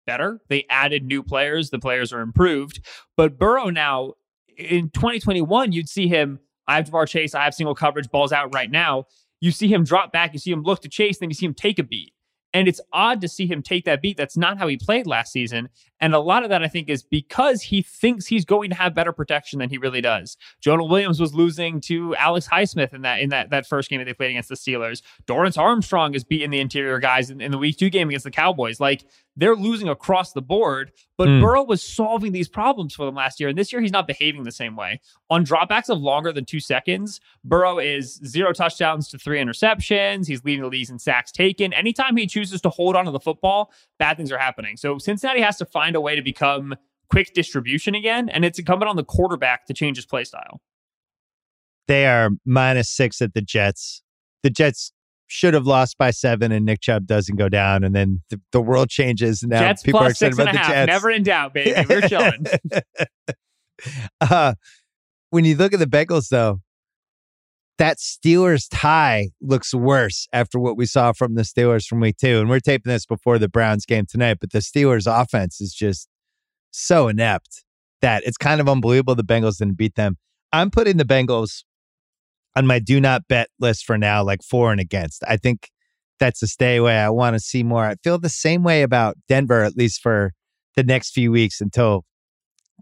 better. They added new players, the players are improved. But Burrow now, in 2021, you'd see him. I have Ja'Marr Chase. I have single coverage. Balls out right now. You see him drop back. You see him look to chase. Then you see him take a beat. And it's odd to see him take that beat. That's not how he played last season. And a lot of that, I think, is because he thinks he's going to have better protection than he really does. Jonah Williams was losing to Alex Highsmith in that in that, that first game that they played against the Steelers. Dorance Armstrong is beating the interior guys in, in the week two game against the Cowboys. Like they're losing across the board, but Mm. Burrow was solving these problems for them last year. And this year he's not behaving the same way. On dropbacks of longer than two seconds, Burrow is zero touchdowns to three interceptions. He's leading the leagues in sacks taken. Anytime he chooses to hold onto the football, bad things are happening. So Cincinnati has to find a way to become quick distribution again, and it's incumbent on the quarterback to change his play style. They are minus six at the Jets. The Jets should have lost by seven, and Nick Chubb doesn't go down, and then the, the world changes. And now Jets people are excited six and about a the half. Jets. Never in doubt, baby. We're chilling. uh, when you look at the Bengals, though, that Steelers tie looks worse after what we saw from the Steelers from week two. And we're taping this before the Browns game tonight, but the Steelers offense is just so inept that it's kind of unbelievable the Bengals didn't beat them. I'm putting the Bengals on my do not bet list for now, like for and against. I think that's a stay away. I want to see more. I feel the same way about Denver, at least for the next few weeks until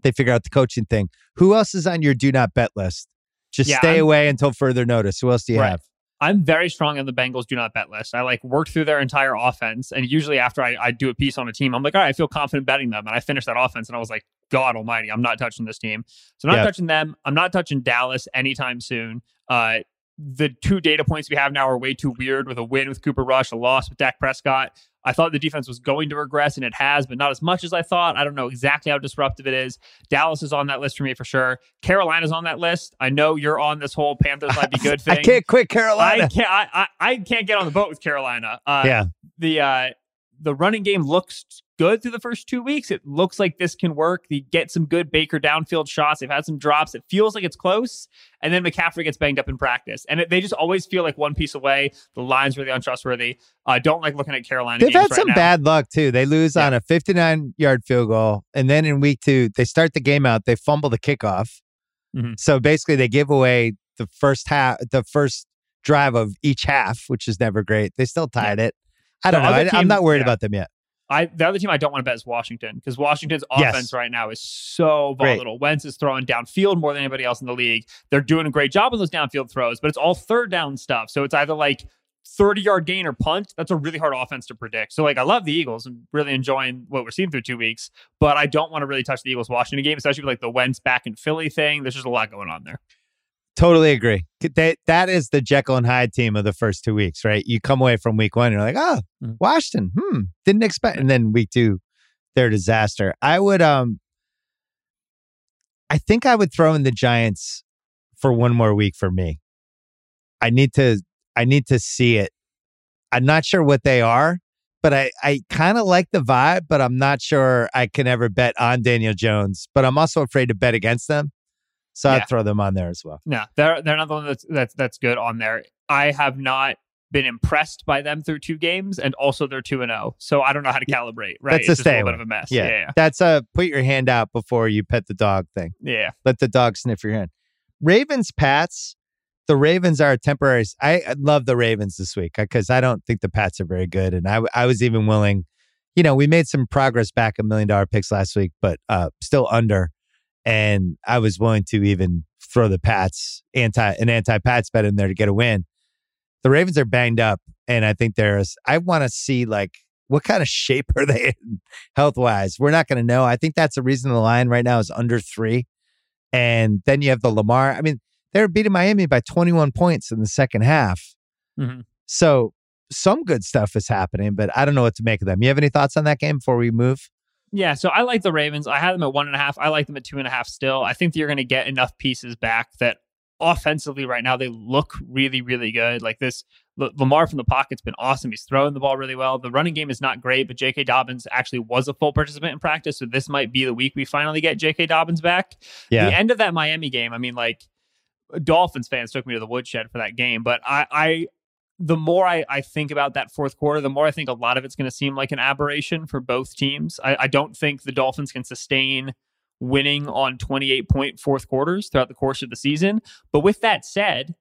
they figure out the coaching thing. Who else is on your do not bet list? Just Yeah, stay I'm- away until further notice. Who else do you Right. have? I'm very strong on the Bengals do not bet list. I like work through their entire offense. And usually after I, I do a piece on a team, I'm like, all right, I feel confident betting them. And I finished that offense and I was like, God almighty, I'm not touching this team. So I'm not touching them. I'm not touching Dallas anytime soon. Uh, the two data points we have now are way too weird with a win with Cooper Rush, a loss with Dak Prescott. I thought the defense was going to regress and it has, but not as much as I thought. I don't know exactly how disruptive it is. Dallas is on that list for me for sure. Carolina's on that list. I know you're on this whole Panthers might be good thing. I can't quit I Carolina. can't. I, I I can't get on the boat with Carolina. Uh, yeah. The uh, the running game looks good through the first two weeks. It looks like this can work. They get some good Baker downfield shots. They've had some drops. It feels like it's close. And then McCaffrey gets banged up in practice, and it, they just always feel like one piece away. The line's really untrustworthy. I don't like looking at Carolina. They've had right some now. bad luck too. They lose Yeah. on a 59 yard field goal. And then in week two, they start the game out. They fumble the kickoff. Mhm. So basically, they give away the first half, the first drive of each half, which is never great. They still tied it. I don't know. other I, I'm not worried yeah. about them yet. I the other team I don't want to bet is Washington because Washington's Yes. offense right now is so Great. volatile. Wentz is throwing downfield more than anybody else in the league. They're doing a great job on those downfield throws, but it's all third down stuff. So it's either like 30 yard gain or punt. That's a really hard offense to predict. So like I love the Eagles and really enjoying what we're seeing through two weeks, but I don't want to really touch the Eagles Washington game, especially with like the Wentz back in Philly thing. There's just a lot going on there. Totally agree. That that is the Jekyll and Hyde team of the first two weeks, right? You come away from week one, you're like, oh, Mhm. Washington, hmm, didn't expect, and then week two, they're a disaster. I would, um, I think I would throw in the Giants for one more week for me. I need to, I need to see it. I'm not sure what they are, but I, I kind of like the vibe, but I'm not sure I can ever bet on Daniel Jones. But I'm also afraid to bet against them. So Yeah. I'd throw them on there as well. No, they're they're not the one that's that's that's good on there. I have not been impressed by them through two games, and also they're two and zero. So I don't know how to calibrate. Right, That's a it's just a little bit of a mess. Yeah. Yeah, That's a put your hand out before you pet the dog thing. yeah. yeah. Let the dog sniff your hand. Ravens, Pats. The Ravens are a temporary. I I love the Ravens this week because I don't think the Pats are very good. And I, I was even willing, you know, we made some progress back a million dollar picks last week, but uh, still under. And I was willing to even throw the Pats anti an anti Pats bet in there to get a win. The Ravens are banged up, and I think there's. I want to see like what kind of shape are they in health wise. We're not going to know. I think that's the reason the line right now is under three. And then you have the Lamar. I mean, they're beating Miami by 21 points in the second half. Mhm. So some good stuff is happening, but I don't know what to make of them. You have any thoughts on that game before we move? Yeah, so I like the Ravens. I had them at one and a half. I like them at two and a half still. I think that you're going to get enough pieces back that offensively right now they look really, really good. Like this, Lamar from the pocket's been awesome. He's throwing the ball really well. The running game is not great, but J.K. Dobbins actually was a full participant in practice. So this might be the week we finally get J.K. Dobbins back. Yeah. The end of that Miami game, I mean, like Dolphins fans took me to the woodshed for that game, but I, I the more I, I think about that fourth quarter, the more I think a lot of it's going to seem like an aberration for both teams. I, I don't think the Dolphins can sustain winning on 28 point fourth quarters throughout the course of the season. But with that said,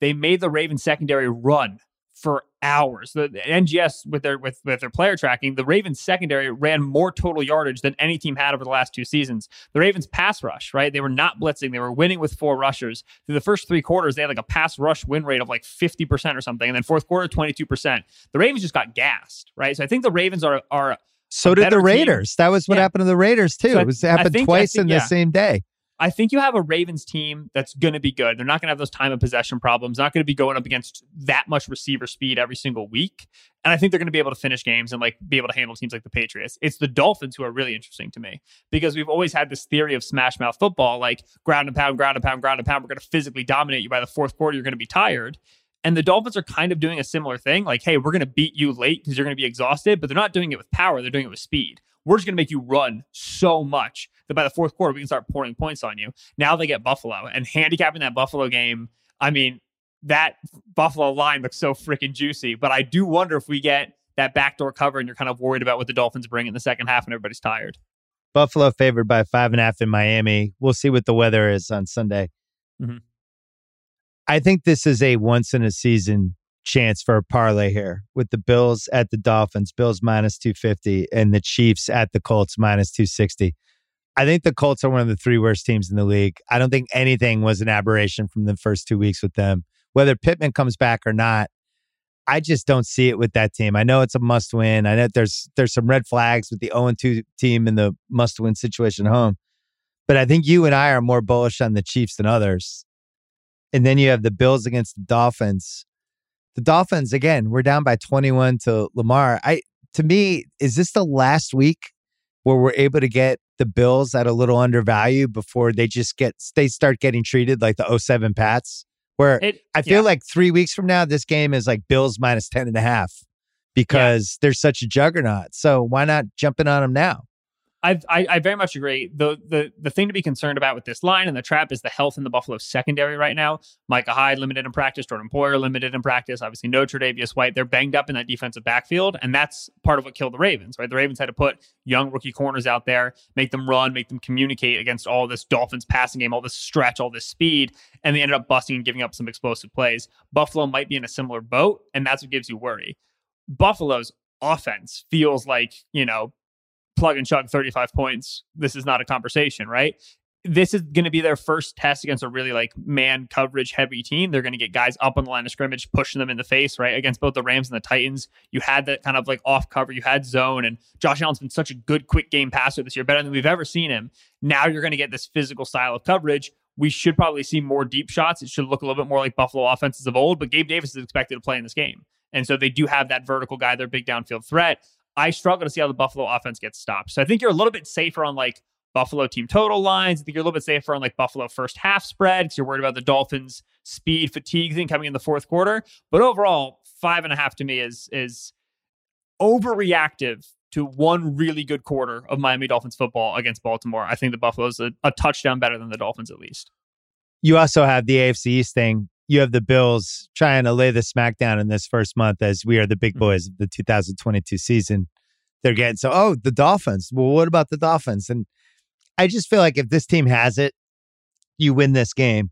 they made the Ravens secondary run for hours. The, the NGS with their with, with their player tracking, the Ravens secondary ran more total yardage than any team had over the last two seasons. The Ravens pass rush, right? They were not blitzing. They were winning with four rushers. Through the first three quarters, they had like a pass rush win rate of like 50% or something. And then fourth quarter, 22%. The Ravens just got gassed, right? So I think the Ravens are are So did the team. Raiders. That was what Yeah. happened to the Raiders too. So I- it was happened think- twice think- in the same day. I think you have a Ravens team that's going to be good. They're not going to have those time of possession problems. Not going to be going up against that much receiver speed every single week. And I think they're going to be able to finish games and like be able to handle teams like the Patriots. It's the Dolphins who are really interesting to me because we've always had this theory of smash mouth football, like ground and pound, ground and pound, ground and pound. We're going to physically dominate you by the fourth quarter. You're going to be tired. And the Dolphins are kind of doing a similar thing. Like, hey, we're going to beat you late because you're going to be exhausted, but they're not doing it with power. They're doing it with speed. We're just going to make you run so much that by the fourth quarter, we can start pouring points on you. Now they get Buffalo and handicapping that Buffalo game. I mean, that Buffalo line looks so freaking juicy, but I do wonder if we get that backdoor cover and you're kind of worried about what the Dolphins bring in the second half and everybody's tired. Buffalo favored by five and a half in Miami. We'll see what the weather is on Sunday. Mhm. I think this is a once in a season chance for a parlay here with the Bills at the Dolphins, Bills minus 250, and the Chiefs at the Colts minus 260. I think the Colts are one of the three worst teams in the league. I don't think anything was an aberration from the first two weeks with them. Whether Pittman comes back or not, I just don't see it with that team. I know it's a must win. I know there's there's some red flags with the 0 2 team in the must win situation at home. But I think you and I are more bullish on the Chiefs than others. And then you have the Bills against the Dolphins. The Dolphins, again, we're down by 21 to Lamar. I to me, is this the last week where we're able to get the Bills at a little undervalued before they just get they start getting treated like the 07 Pats? Where It, I feel yeah. like three weeks from now, this game is like Bills minus 10 and a half because they're such a juggernaut. So why not jump in on them now? I, I very much agree. The the the thing to be concerned about with this line and the trap is the health in the Buffalo secondary right now. Micah Hyde limited in practice, Jordan Poyer limited in practice. Obviously, no Tre'Davious White. They're banged up in that defensive backfield, and that's part of what killed the Ravens. Right, the Ravens had to put young rookie corners out there, make them run, make them communicate against all this Dolphins passing game, all this stretch, all this speed, and they ended up busting and giving up some explosive plays. Buffalo might be in a similar boat, and that's what gives you worry. Buffalo's offense feels like you know plug and chug 35 points. This is not a conversation, right? This is going to be their first test against a really like man coverage heavy team. They're going to get guys up on the line of scrimmage, pushing them in the face, right? Against both the Rams and the Titans, you had that kind of like off cover, you had zone, and Josh Allen's been such a good quick game passer this year, better than we've ever seen him. Now you're going to get this physical style of coverage. We should probably see more deep shots. It should look a little bit more like Buffalo offenses of old, but Gabe Davis is expected to play in this game. And so they do have that vertical guy, their big downfield threat. I struggle to see how the Buffalo offense gets stopped. So I think you're a little bit safer on like Buffalo team total lines. I think you're a little bit safer on like Buffalo first half spread because you're worried about the Dolphins speed fatigue thing coming in the fourth quarter. But overall, five and a half to me is is overreactive to one really good quarter of Miami Dolphins football against Baltimore. I think the Buffalo's a, a touchdown better than the Dolphins at least. You also have the AFC East thing. You have the Bills trying to lay the smackdown in this first month as we are the big mm-hmm. boys of the 2022 season. They're getting so, oh, the Dolphins. Well, what about the Dolphins? And I just feel like if this team has it, you win this game.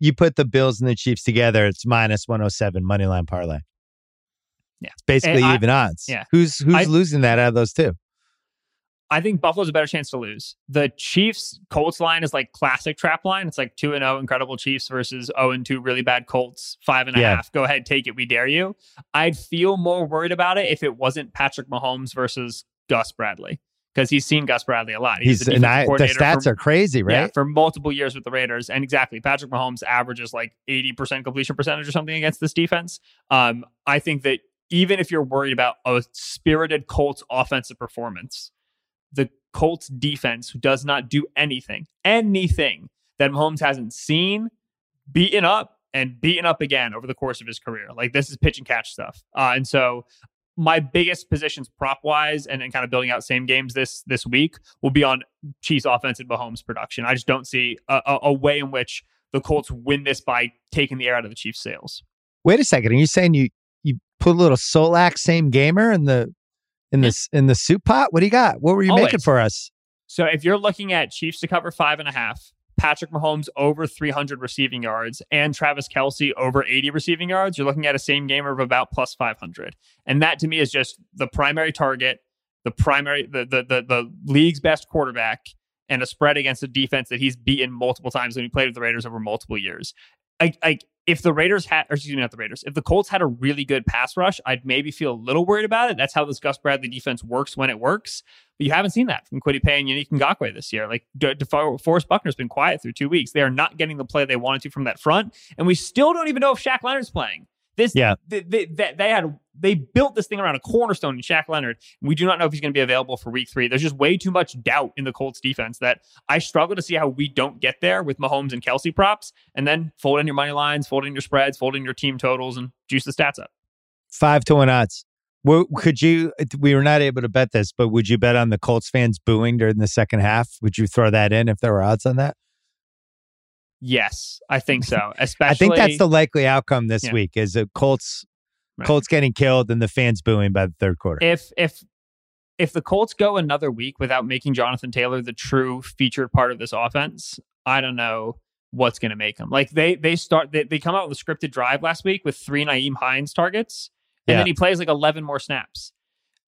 You put the Bills and the Chiefs together, it's minus 107 money line parlay. Yeah. It's basically I- even odds. yeah. Who's who's I- losing that out of those two? I think Buffalo's a better chance to lose. The Chiefs Colts line is like classic trap line. It's like two and zero incredible Chiefs versus zero and two really bad Colts. Five and a half. Yeah. Go ahead, take it. We dare you. I'd feel more worried about it if it wasn't Patrick Mahomes versus Gus Bradley because he's seen Gus Bradley a lot. He's the and I, the stats for- are crazy, right? Yeah, for multiple years with the Raiders. And exactly, Patrick Mahomes averages like 80% completion percentage or something against this defense. Um, I think that even if you're worried about a spirited Colts offensive performance, the Colts defense who does not do anything, anything that Mahomes hasn't seen, beaten up, and beaten up again over the course of his career. Like this is pitch and catch stuff. Uh, and so my biggest positions prop wise and, and kind of building out same games this this week will be on Chiefs offense and Mahomes production. I just don't see a, a, a way in which the Colts win this by taking the air out of the Chiefs' sails. Wait a second. Are you saying you you put a little Solak same gamer in the in this in the soup pot? What do you got? What were you making for us? So if you're looking at Chiefs to cover five and a half, Patrick Mahomes over 300 receiving yards, and Travis Kelce over 80 receiving yards, you're looking at a same game of about plus 500. And that to me is just the primary target, the primary, the the the, the league's best quarterback, and a spread against a defense that he's beaten multiple times when he played with the Raiders over multiple years. Like if the Raiders had, or excuse me, not the Raiders, if the Colts had a really good pass rush, I'd maybe feel a little worried about it. That's how this Gus Bradley defense works when it works. But you haven't seen that from Kwity Paye and Yannick Ngakoue this year. Like De- De- Forrest Buckner's been quiet through two weeks. They are not getting the play they wanted to from that front, and we still don't even know if Shaq Leonard's playing. This, Yeah. they, they, they, they had they built this thing around a cornerstone in Shaq Leonard. We do not know if he's going to be available for Week Three. There's just way too much doubt in the Colts defense that I struggle to see how we don't get there with Mahomes and Kelce props, and then fold in your money lines, fold in your spreads, fold in your team totals, and juice the stats up. Five to one odds. Could you? We were not able to bet this, but would you bet on the Colts fans booing during the second half? Would you throw that in if there were odds on that? Yes, I think so. Especially, I think that's the likely outcome this Yeah. week: is the Colts Right. Colts getting killed and the fans booing by the third quarter. if if if the Colts go another week without making Jonathan Taylor the true featured part of this offense, I don't know what's going to make them. Like they they start they, they come out with a scripted drive last week with three Nyheim Hines targets, and Yeah. then he plays like eleven more snaps.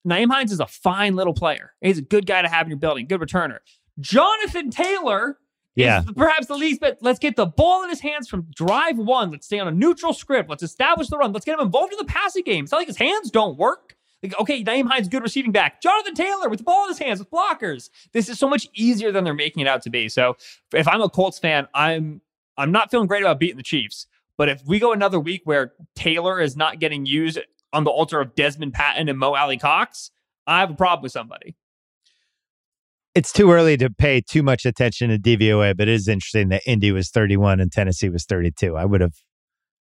Nyheim Hines is a fine little player. He's a good guy to have in your building, good returner. Jonathan Taylor Yeah. perhaps the least, but let's get the ball in his hands from drive one. Let's stay on a neutral script. Let's establish the run. Let's get him involved in the passing game. It's not like his hands don't work. Like, okay, Nyheim Hines, good receiving back. Jonathan Taylor with the ball in his hands with blockers. This is so much easier than they're making it out to be. So if I'm a Colts fan, I'm I'm not feeling great about beating the Chiefs. But if we go another week where Taylor is not getting used on the altar of Desmond Patton and Mo Alie-Cox, I have a problem with somebody. It's too early to pay too much attention to DVOA, but it is interesting that Indy was 31 and Tennessee was 32. I would have,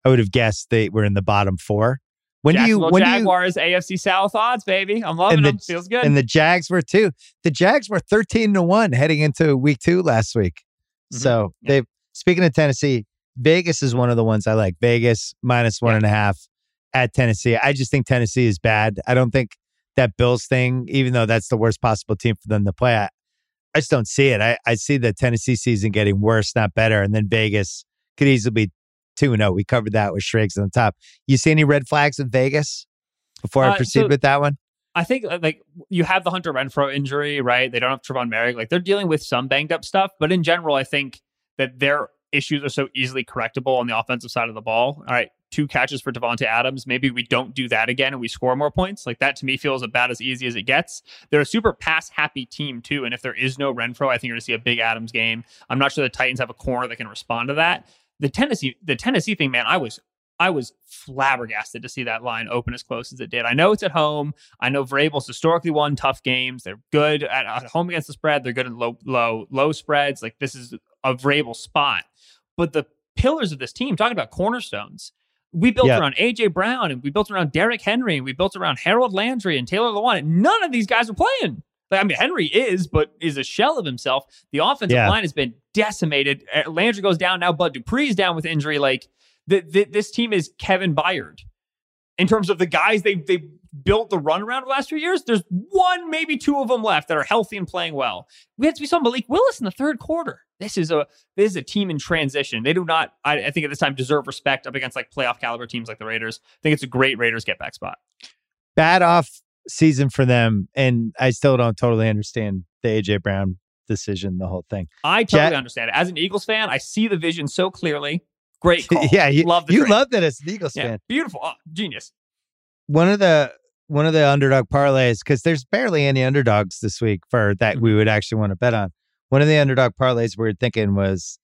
I would have guessed they were in the bottom four. When do you, when do you, Jaguars, AFC South odds, baby. I'm loving the- them. Feels good. and the Jags were too. The Jags were 13 to one heading into week two last week. Mhm. So Yeah. they, speaking of Tennessee, Vegas is one of the ones I like. Vegas minus one Yeah. and a half at Tennessee. I just think Tennessee is bad. I don't think that Bills thing, even though that's the worst possible team for them to play, I, I just don't see it. I, I see the Tennessee season getting worse, not better. And then Vegas could easily be 2 0. We covered that with Shrigs on the top. You see any red flags in Vegas before I Uh, proceed so- with that one? I think uh, like you have the Hunter Renfrow injury, right? They don't have Tre'von Moehrig. Like they're dealing with some banged up stuff, but in general, I think that their issues are so easily correctable on the offensive side of the ball. All right, two catches for Davante Adams. Maybe we don't do that again and we score more points. Like that to me feels about as easy as it gets. They're a super pass happy team too, and if there is no Renfrow, I think you're going to see a big Adams game. I'm not sure the Titans have a corner that can respond to that. The Tennessee, the Tennessee thing, man, I was I was flabbergasted to see that line open as close as it did. I know it's at home. I know Vrabel's historically won tough games. They're good at, at home against the spread. They're good in low, low, low spreads. Like this is a Vrabel spot. But the pillars of this team, talking about cornerstones, We built Yeah. around AJ Brown and we built around Derrick Henry and we built around Harold Landry and Taylor Lewan. And none of these guys are playing. Like, I mean, Henry is, but is a shell of himself. The offensive Yeah. line has been decimated. Uh, Landry goes down now. Bud Dupree's down with injury. Like the, the, this team is Kevin Byard in terms of the guys they they built the run around the last few years. There's one, maybe two of them left that are healthy and playing well. We had we saw Malik Willis in the third quarter. This is a this is a team in transition. They do not, I, I think, at this time deserve respect up against like playoff caliber teams like the Raiders. I think it's a great Raiders get back spot. Bad off season for them, and I still don't totally understand the AJ Brown decision, the whole thing. I totally Jack- understand it. As an Eagles fan, I see the vision so clearly. Great call. yeah, you love you trade. love that as an Eagles yeah, fan. beautiful, oh, genius. One of the one of the underdog parlays because there's barely any underdogs this week for that Mm-hmm. we would actually want to bet on. One of the underdog parlays we were thinking was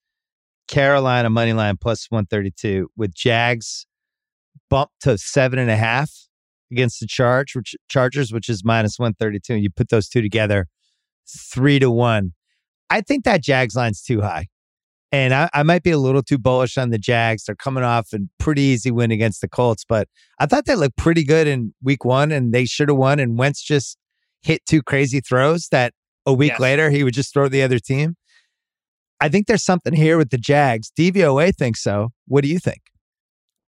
Carolina money line plus 132 with Jags bump to seven and a half against the charge, which Chargers, which is minus 132. and You put those two together, three to one. I think that Jags line's too high. And I, I might be a little too bullish on the Jags. They're coming off a pretty easy win against the Colts, but I thought they looked pretty good in week one and they should have won. And Wentz just hit two crazy throws that a week Yes. later he would just throw the other team. I think there's something here with the Jags. DVOA thinks so. What do you think?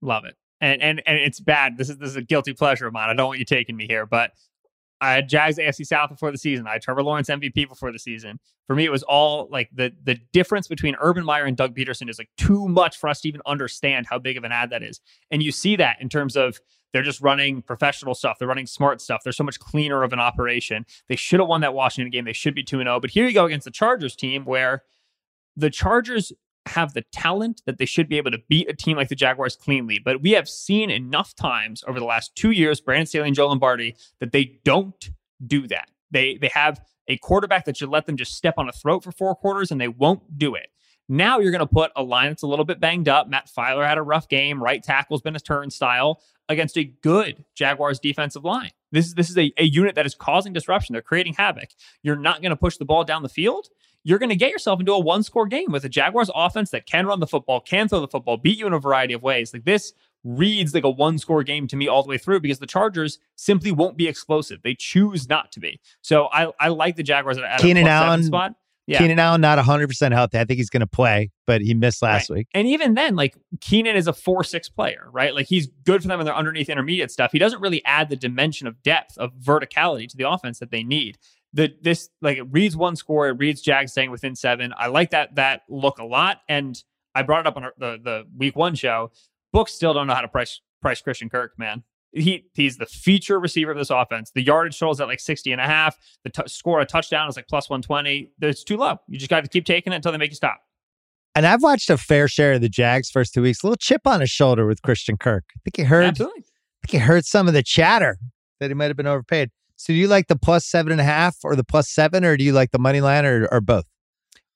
Love it. And and and it's bad. This is this is a guilty pleasure of mine. I don't want you taking me here, but I had Jags AFC South before the season. I had Trevor Lawrence MVP before the season. For me, it was all like the the difference between Urban Meyer and Doug Pederson is like too much for us to even understand how big of an ad that is. And you see that in terms of they're just running professional stuff. They're running smart stuff. They're so much cleaner of an operation. They should have won that Washington game. They should be 2 0. But here you go against the Chargers team where the Chargers have the talent that they should be able to beat a team like the Jaguars cleanly. But we have seen enough times over the last two years, Brandon Staley and Joe Lombardi, that they don't do that. They they have a quarterback that should let them just step on a throat for four quarters, and they won't do it. Now you're going to put a line that's a little bit banged up. Matt Feiler had a rough game. Right tackle's been a turnstile against a good Jaguars defensive line. This is this is a, a unit that is causing disruption. They're creating havoc. You're not going to push the ball down the field. You're going to get yourself into a one score game with a Jaguars offense that can run the football, can throw the football, beat you in a variety of ways. Like this reads like a one score game to me all the way through because the Chargers simply won't be explosive. They choose not to be. So I, I like the Jaguars at, Keenan Allen- spot. Yeah. Keenan Allen not 100% healthy. I think he's going to play, but he missed last week. And even then, like Keenan is a four six player, right? Like he's good for them in their underneath intermediate stuff. He doesn't really add the dimension of depth of verticality to the offense that they need. The this like it reads one score, it reads Jags staying within seven. I like that that look a lot. And I brought it up on our- the the week one show. Books still don't know how to price price Christian Kirk, man. He he's the feature receiver of this offense. The yardage totals at like 60 and a half. The t- score a touchdown is like plus 120. It's too low. You just got to keep taking it until they make you stop. And I've watched a fair share of the Jags first two weeks. A little chip on his shoulder with Christian Kirk. I think he heard. Absolutely. I think he heard some of the chatter that he might have been overpaid. So do you like the plus seven and a half or the plus seven, or do you like the money line or, or both?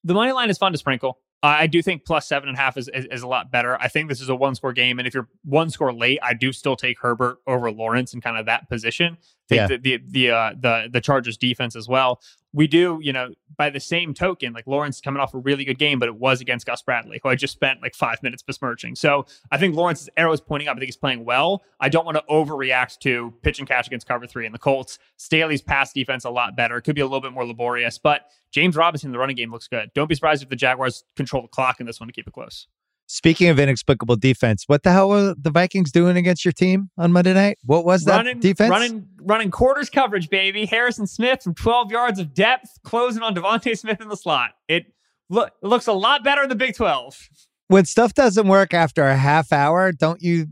The money line is fun to sprinkle. I do think plus seven and a half is, is, is a lot better. I think this is a one score game. And if you're one score late, I do still take Herbert over Lawrence in kind of that position. Think Yeah. the, the, the, uh, the, the Chargers defense as well. We do, you know, by the same token, like Lawrence coming off a really good game, but it was against Gus Bradley, who I just spent like five minutes besmirching. So I think Lawrence's arrow is pointing up. I think he's playing well. I don't want to overreact to pitch and catch against cover three and the Colts. Staley's pass defense a lot better. It could be a little bit more laborious, but James Robinson in the running game looks good. Don't be surprised if the Jaguars control the clock in this one to keep it close. Speaking of inexplicable defense, what the hell were the Vikings doing against your team on Monday night? What was that running defense? running running quarters coverage, baby. Harrison Smith from 12 yards of depth, closing on DeVonta Smith in the slot. It look it looks a lot better in the Big 12. When stuff doesn't work after a half hour, don't you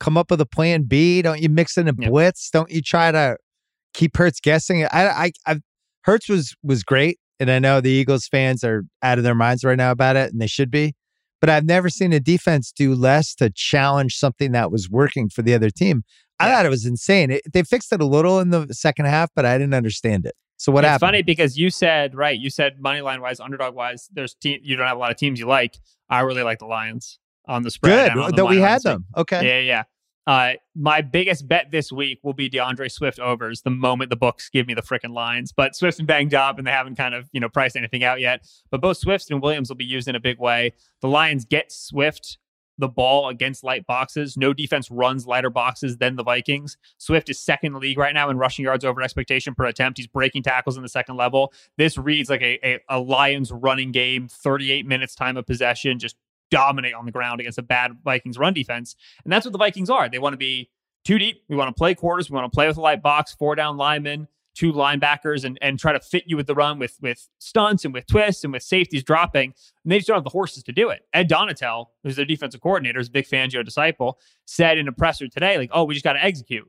come up with a plan B? Don't you mix in a blitz? Don't you try to keep Hurts guessing? I, I, I, Hurts was was great, and I know the Eagles fans are out of their minds right now about it, and they should be. But I've never seen a defense do less to challenge something that was working for the other team. I Yeah. thought it was insane. It, they fixed it a little in the second half, but I didn't understand it. So what it's happened? funny because you said right. You said money line wise, underdog wise. There's te- you don't have a lot of teams you like. I really like the Lions on the spread. Good on the that we had them. Okay. Yeah, yeah. Uh, my biggest bet this week will be D'Andre Swift overs the moment the books give me the frickin' lines. But Swift's been banged up and they haven't kind of, you know, priced anything out yet. But both Swift and Williams will be used in a big way. The Lions get Swift the ball against light boxes. No defense runs lighter boxes than the Vikings. Swift is second league right now in rushing yards over expectation per attempt. He's breaking tackles in the second level. This reads like a, a, a Lions running game, 38 minutes time of possession, just dominate on the ground against a bad Vikings run defense. And that's what the Vikings are. They want to be too deep. We want to play quarters. We want to play with a light box, four down linemen two linebackers and, and try to fit you with the run with with stunts and with twists and with safeties dropping. And they just don't have the horses to do it. Ed Donatell, who's their defensive coordinator, is a big Fangio disciple, said in a presser today, like, oh, we just got to execute.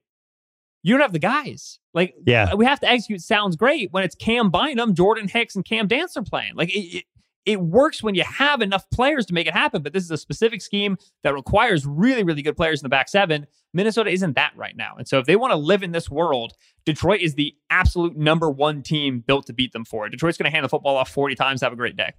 You don't have the guys. Like, yeah, we have to execute. Sounds great when it's Cam Bynum, Jordan Hicks, and Cam Dantzler playing. Like, it, it, it works when you have enough players to make it happen. But this is a specific scheme that requires really, really good players in the back seven. Minnesota isn't that right now. And so if they want to live in this world, Detroit is the absolute number one team built to beat them for it. Detroit's going to hand the football off 40 times. Have a great day.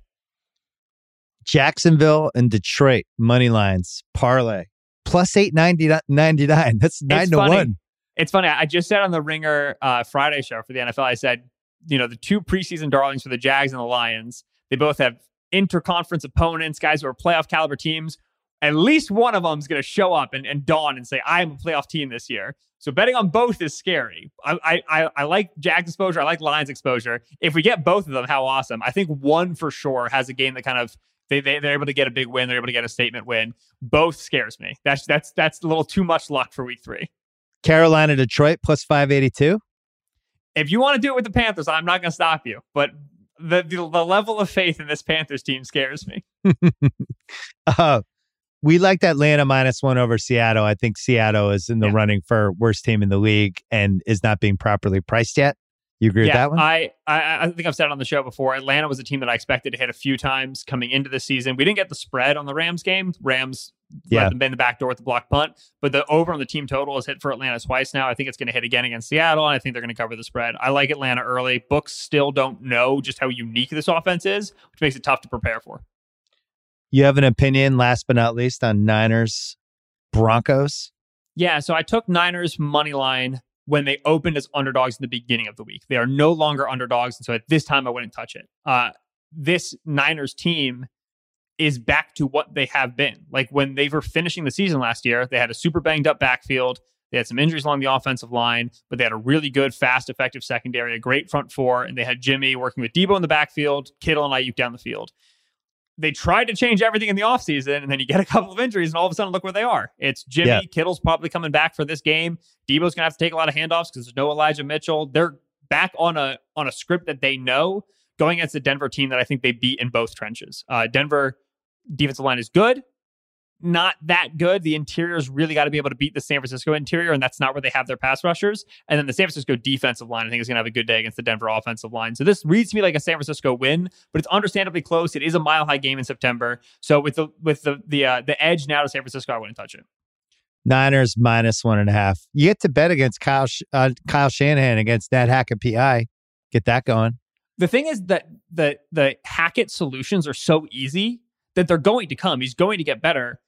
Jacksonville and Detroit money lines parlay plus 899. That's nine it's to funny. one. It's funny. I just said on the Ringer uh, Friday show for the NFL, I said, you know, the two preseason darlings for the Jags and the Lions they both have interconference opponents, guys who are playoff caliber teams. At least one of them is going to show up and, and dawn and say, I'm a playoff team this year. So betting on both is scary. I, I, I like Jags exposure. I like Lions exposure. If we get both of them, how awesome. I think one for sure has a game that kind of they, they they're able to get a big win. They're able to get a statement win. Both scares me. That's that's that's a little too much luck for week three. Carolina Detroit plus five eighty two. If you want to do it with the Panthers, I'm not going to stop you. But the, the, the level of faith in this Panthers team scares me. uh, we liked Atlanta minus one over Seattle. I think Seattle is in the yeah. running for worst team in the league and is not being properly priced yet. You agree yeah, with that one? I, I I think I've said it on the show before. Atlanta was a team that I expected to hit a few times coming into the season. We didn't get the spread on the Rams game. Rams yeah. let them in the back door with the block punt, but the over on the team total is hit for Atlanta twice now. I think it's going to hit again against Seattle, and I think they're going to cover the spread. I like Atlanta early. Books still don't know just how unique this offense is, which makes it tough to prepare for. You have an opinion, last but not least, on Niners Broncos? Yeah, so I took Niners money line when they opened as underdogs in the beginning of the week. They are no longer underdogs. And so at this time, I wouldn't touch it. Uh, this Niners team is back to what they have been. Like when they were finishing the season last year, they had a super banged up backfield. They had some injuries along the offensive line, but they had a really good, fast, effective secondary, a great front four, and they had Jimmy working with Deebo in the backfield, Kittle and Aiyuk down the field they tried to change everything in the offseason, and then you get a couple of injuries, and all of a sudden, look where they are. It's Jimmy. Yeah. Kittle's probably coming back for this game. Deebo's gonna have to take a lot of handoffs because there's no Elijah Mitchell. They're back on a on a script that they know going against the Denver team that I think they beat in both trenches. Uh, Denver defensive line is good not that good. The interior's really got to be able to beat the San Francisco interior, and that's not where they have their pass rushers. And then the San Francisco defensive line, I think, is going to have a good day against the Denver offensive line. So this reads to me like a San Francisco win, but it's understandably close. It is a mile high game in September. So with the with the the uh, the edge now to San Francisco, I wouldn't touch it. Niners minus one and a half. You get to bet against Kyle uh, Kyle Shanahan against that Hackett PI. Get that going. The thing is that the the Hackett solutions are so easy that they're going to come. He's going to get better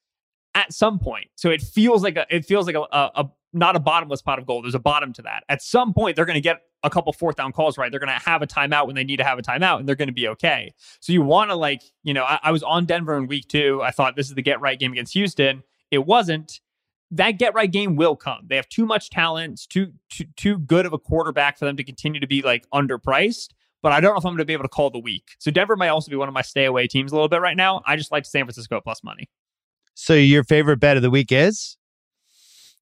at some point. So it feels like a, it feels like a, a, a not a bottomless pot of gold. There's a bottom to that. At some point, they're going to get a couple fourth down calls right. They're going to have a timeout when they need to have a timeout, and they're going to be okay. So you want to like, you know, I, I, was on Denver in week two. I thought this is the get right game against Houston. It wasn't. That get right game will come. They have too much talent. Too too too good of a quarterback for them to continue to be like underpriced. But I don't know if I'm going to be able to call the week. So Denver might also be one of my stay away teams a little bit right now. I just like San Francisco plus money. So your favorite bet of the week is?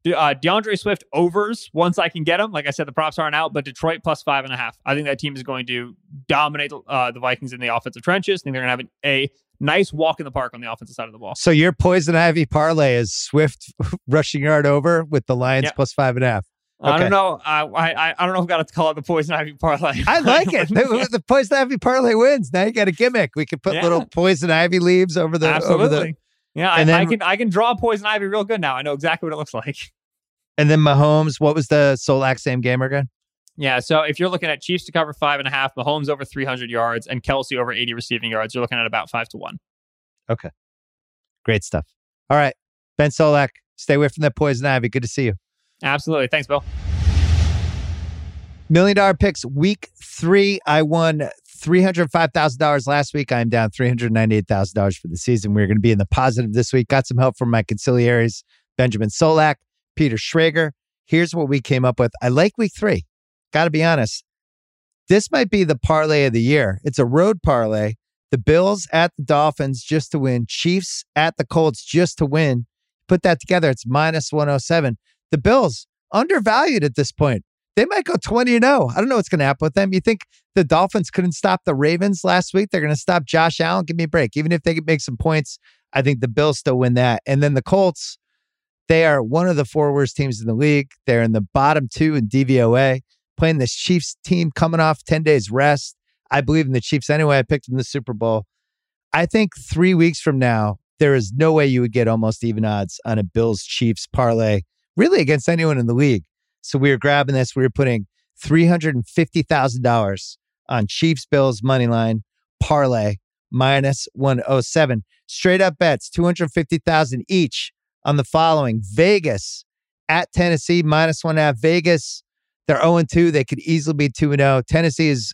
Uh, D'Andre Swift overs once I can get them. Like I said, the props aren't out, but Detroit plus five and a half. I think that team is going to dominate uh, the Vikings in the offensive trenches. I think they're going to have a nice walk in the park on the offensive side of the ball. So your poison ivy parlay is Swift rushing yard over with the Lions yep. plus five and a half. Okay. I don't know. I, I I don't know if I got to call it the poison ivy parlay. I like it. The, the, poison ivy parlay wins. Now you got a gimmick. We could put yeah. little poison ivy leaves over the Absolutely. over the yeah, I, then, I, can I can draw poison ivy real good now. I know exactly what it looks like. And then Mahomes, what was the Solak same gamer again? Yeah, so if you're looking at Chiefs to cover five and a half, Mahomes over 300 yards, and Kelce over 80 receiving yards, you're looking at about five to one. Okay, great stuff. All right, Ben Solak, stay away from that poison ivy. Good to see you. Absolutely. Thanks, Bill. Million dollar picks week three. I won $305,000 last week. I'm down $398,000 for the season. We're going to be in the positive this week. Got some help from my conciliaries, Benjamin Solak, Peter Schrager. Here's what we came up with. I like week three. Got to be honest. This might be the parlay of the year. It's a road parlay. The Bills at the Dolphins just to win, Chiefs at the Colts just to win. Put that together, it's minus 107. The Bills undervalued at this point. They might go 20 0. I don't know what's going to happen with them. You think the Dolphins couldn't stop the Ravens last week? They're going to stop Josh Allen? Give me a break. Even if they could make some points, I think the Bills still win that. And then the Colts, they are one of the four worst teams in the league. They're in the bottom two in DVOA, playing this Chiefs team coming off 10 days rest. I believe in the Chiefs anyway. I picked them in the Super Bowl. I think three weeks from now, there is no way you would get almost even odds on a Bills Chiefs parlay, really against anyone in the league. So we were grabbing this. We were putting $350,000 on Chiefs Bills money line parlay minus 107. Straight up bets, 250,000 each on the following Vegas at Tennessee minus one half. Vegas, they're 0 2. They could easily be 2 0. Tennessee is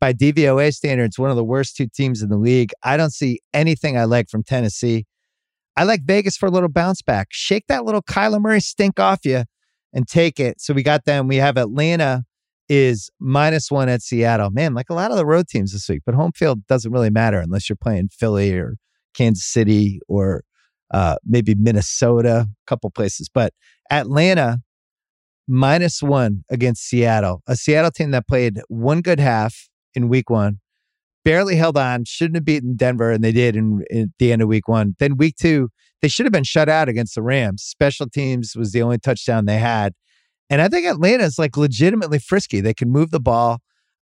by DVOA standards, one of the worst two teams in the league. I don't see anything I like from Tennessee. I like Vegas for a little bounce back. Shake that little Kyler Murray stink off you and take it. So we got them. We have Atlanta is minus one at Seattle. Man, like a lot of the road teams this week, but home field doesn't really matter unless you're playing Philly or Kansas City or uh, maybe Minnesota, a couple places. But Atlanta minus one against Seattle, a Seattle team that played one good half in week one, barely held on, shouldn't have beaten Denver, and they did in, in the end of week one. Then week two, they should have been shut out against the Rams. Special teams was the only touchdown they had. And I think Atlanta is like legitimately frisky. They can move the ball.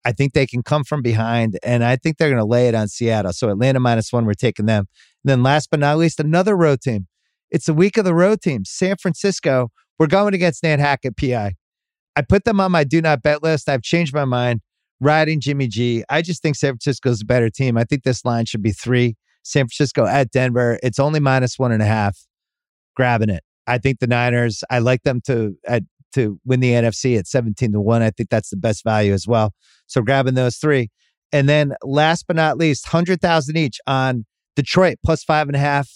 I think they can come from behind, and I think they're going to lay it on Seattle. So Atlanta minus one, we're taking them. And then last but not least, another road team. It's the week of the road team. San Francisco. We're going against Nate Hackett PI. I put them on my do not bet list. I've changed my mind riding Jimmy G. I just think San Francisco's a better team. I think this line should be three. San Francisco at Denver. It's only minus one and a half. Grabbing it. I think the Niners, I like them to at, to win the NFC at 17 to 1. I think that's the best value as well. So grabbing those three. And then last but not least, 100,000 each on Detroit plus five and a half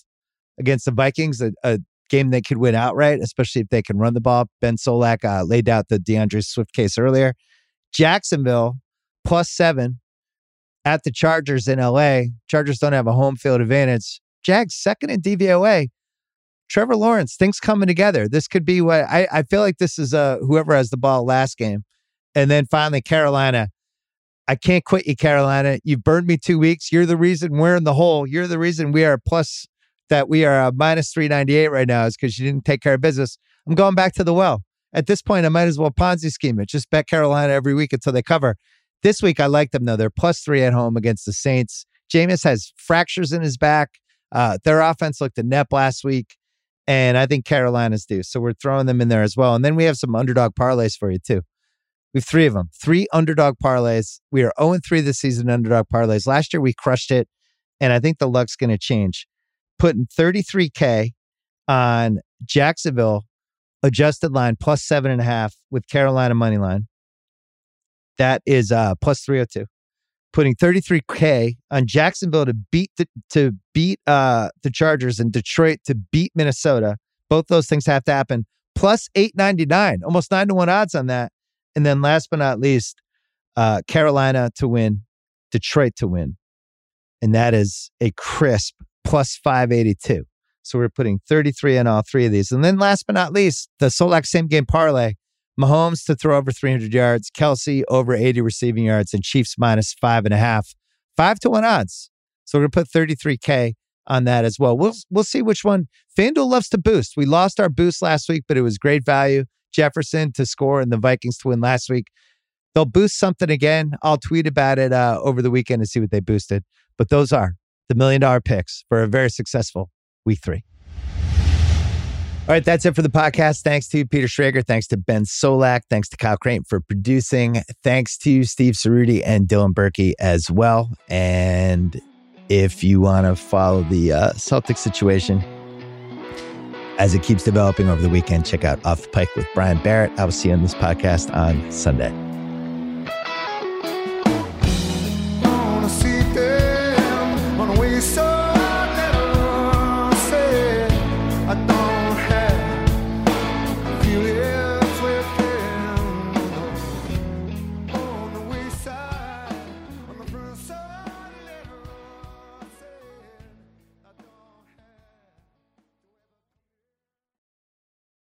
against the Vikings, a, a game they could win outright, especially if they can run the ball. Ben Solak uh, laid out the D'Andre Swift case earlier. Jacksonville plus seven at the Chargers in LA. Chargers don't have a home field advantage. Jags second in DVOA. Trevor Lawrence, things coming together. This could be what I, I feel like this is uh whoever has the ball last game. And then finally, Carolina. I can't quit you, Carolina. You've burned me two weeks. You're the reason we're in the hole. You're the reason we are plus that we are uh, minus 398 right now is because you didn't take care of business. I'm going back to the well. At this point, I might as well Ponzi scheme it. Just bet Carolina every week until they cover. This week, I like them though. They're plus three at home against the Saints. Jameis has fractures in his back. Uh, their offense looked inept last week, and I think Carolina's due. So we're throwing them in there as well. And then we have some underdog parlays for you too. We have three of them, three underdog parlays. We are 0 3 this season, underdog parlays. Last year, we crushed it, and I think the luck's going to change. Putting 33K on Jacksonville, adjusted line plus seven and a half with Carolina money line. That is uh, plus 302. Putting 33K on Jacksonville to beat the, to beat uh, the Chargers and Detroit to beat Minnesota. Both those things have to happen. Plus 899, almost nine to one odds on that. And then last but not least, uh, Carolina to win, Detroit to win. And that is a crisp plus 582. So we're putting 33 on all three of these. And then last but not least, the Solak same game parlay Mahomes to throw over 300 yards, Kelce over 80 receiving yards, and Chiefs minus five and a half, five to one odds. So we're gonna put 33k on that as well. We'll we'll see which one. FanDuel loves to boost. We lost our boost last week, but it was great value. Jefferson to score and the Vikings to win last week. They'll boost something again. I'll tweet about it uh, over the weekend and see what they boosted. But those are the million dollar picks for a very successful week three. All right, that's it for the podcast. Thanks to Peter Schrager. Thanks to Ben Solak. Thanks to Kyle Crichton for producing. Thanks to Steve Ceruti and Dylan Berkey as well. And if you want to follow the uh, Celtic situation as it keeps developing over the weekend, check out Off the Pike with Brian Barrett. I will see you on this podcast on Sunday.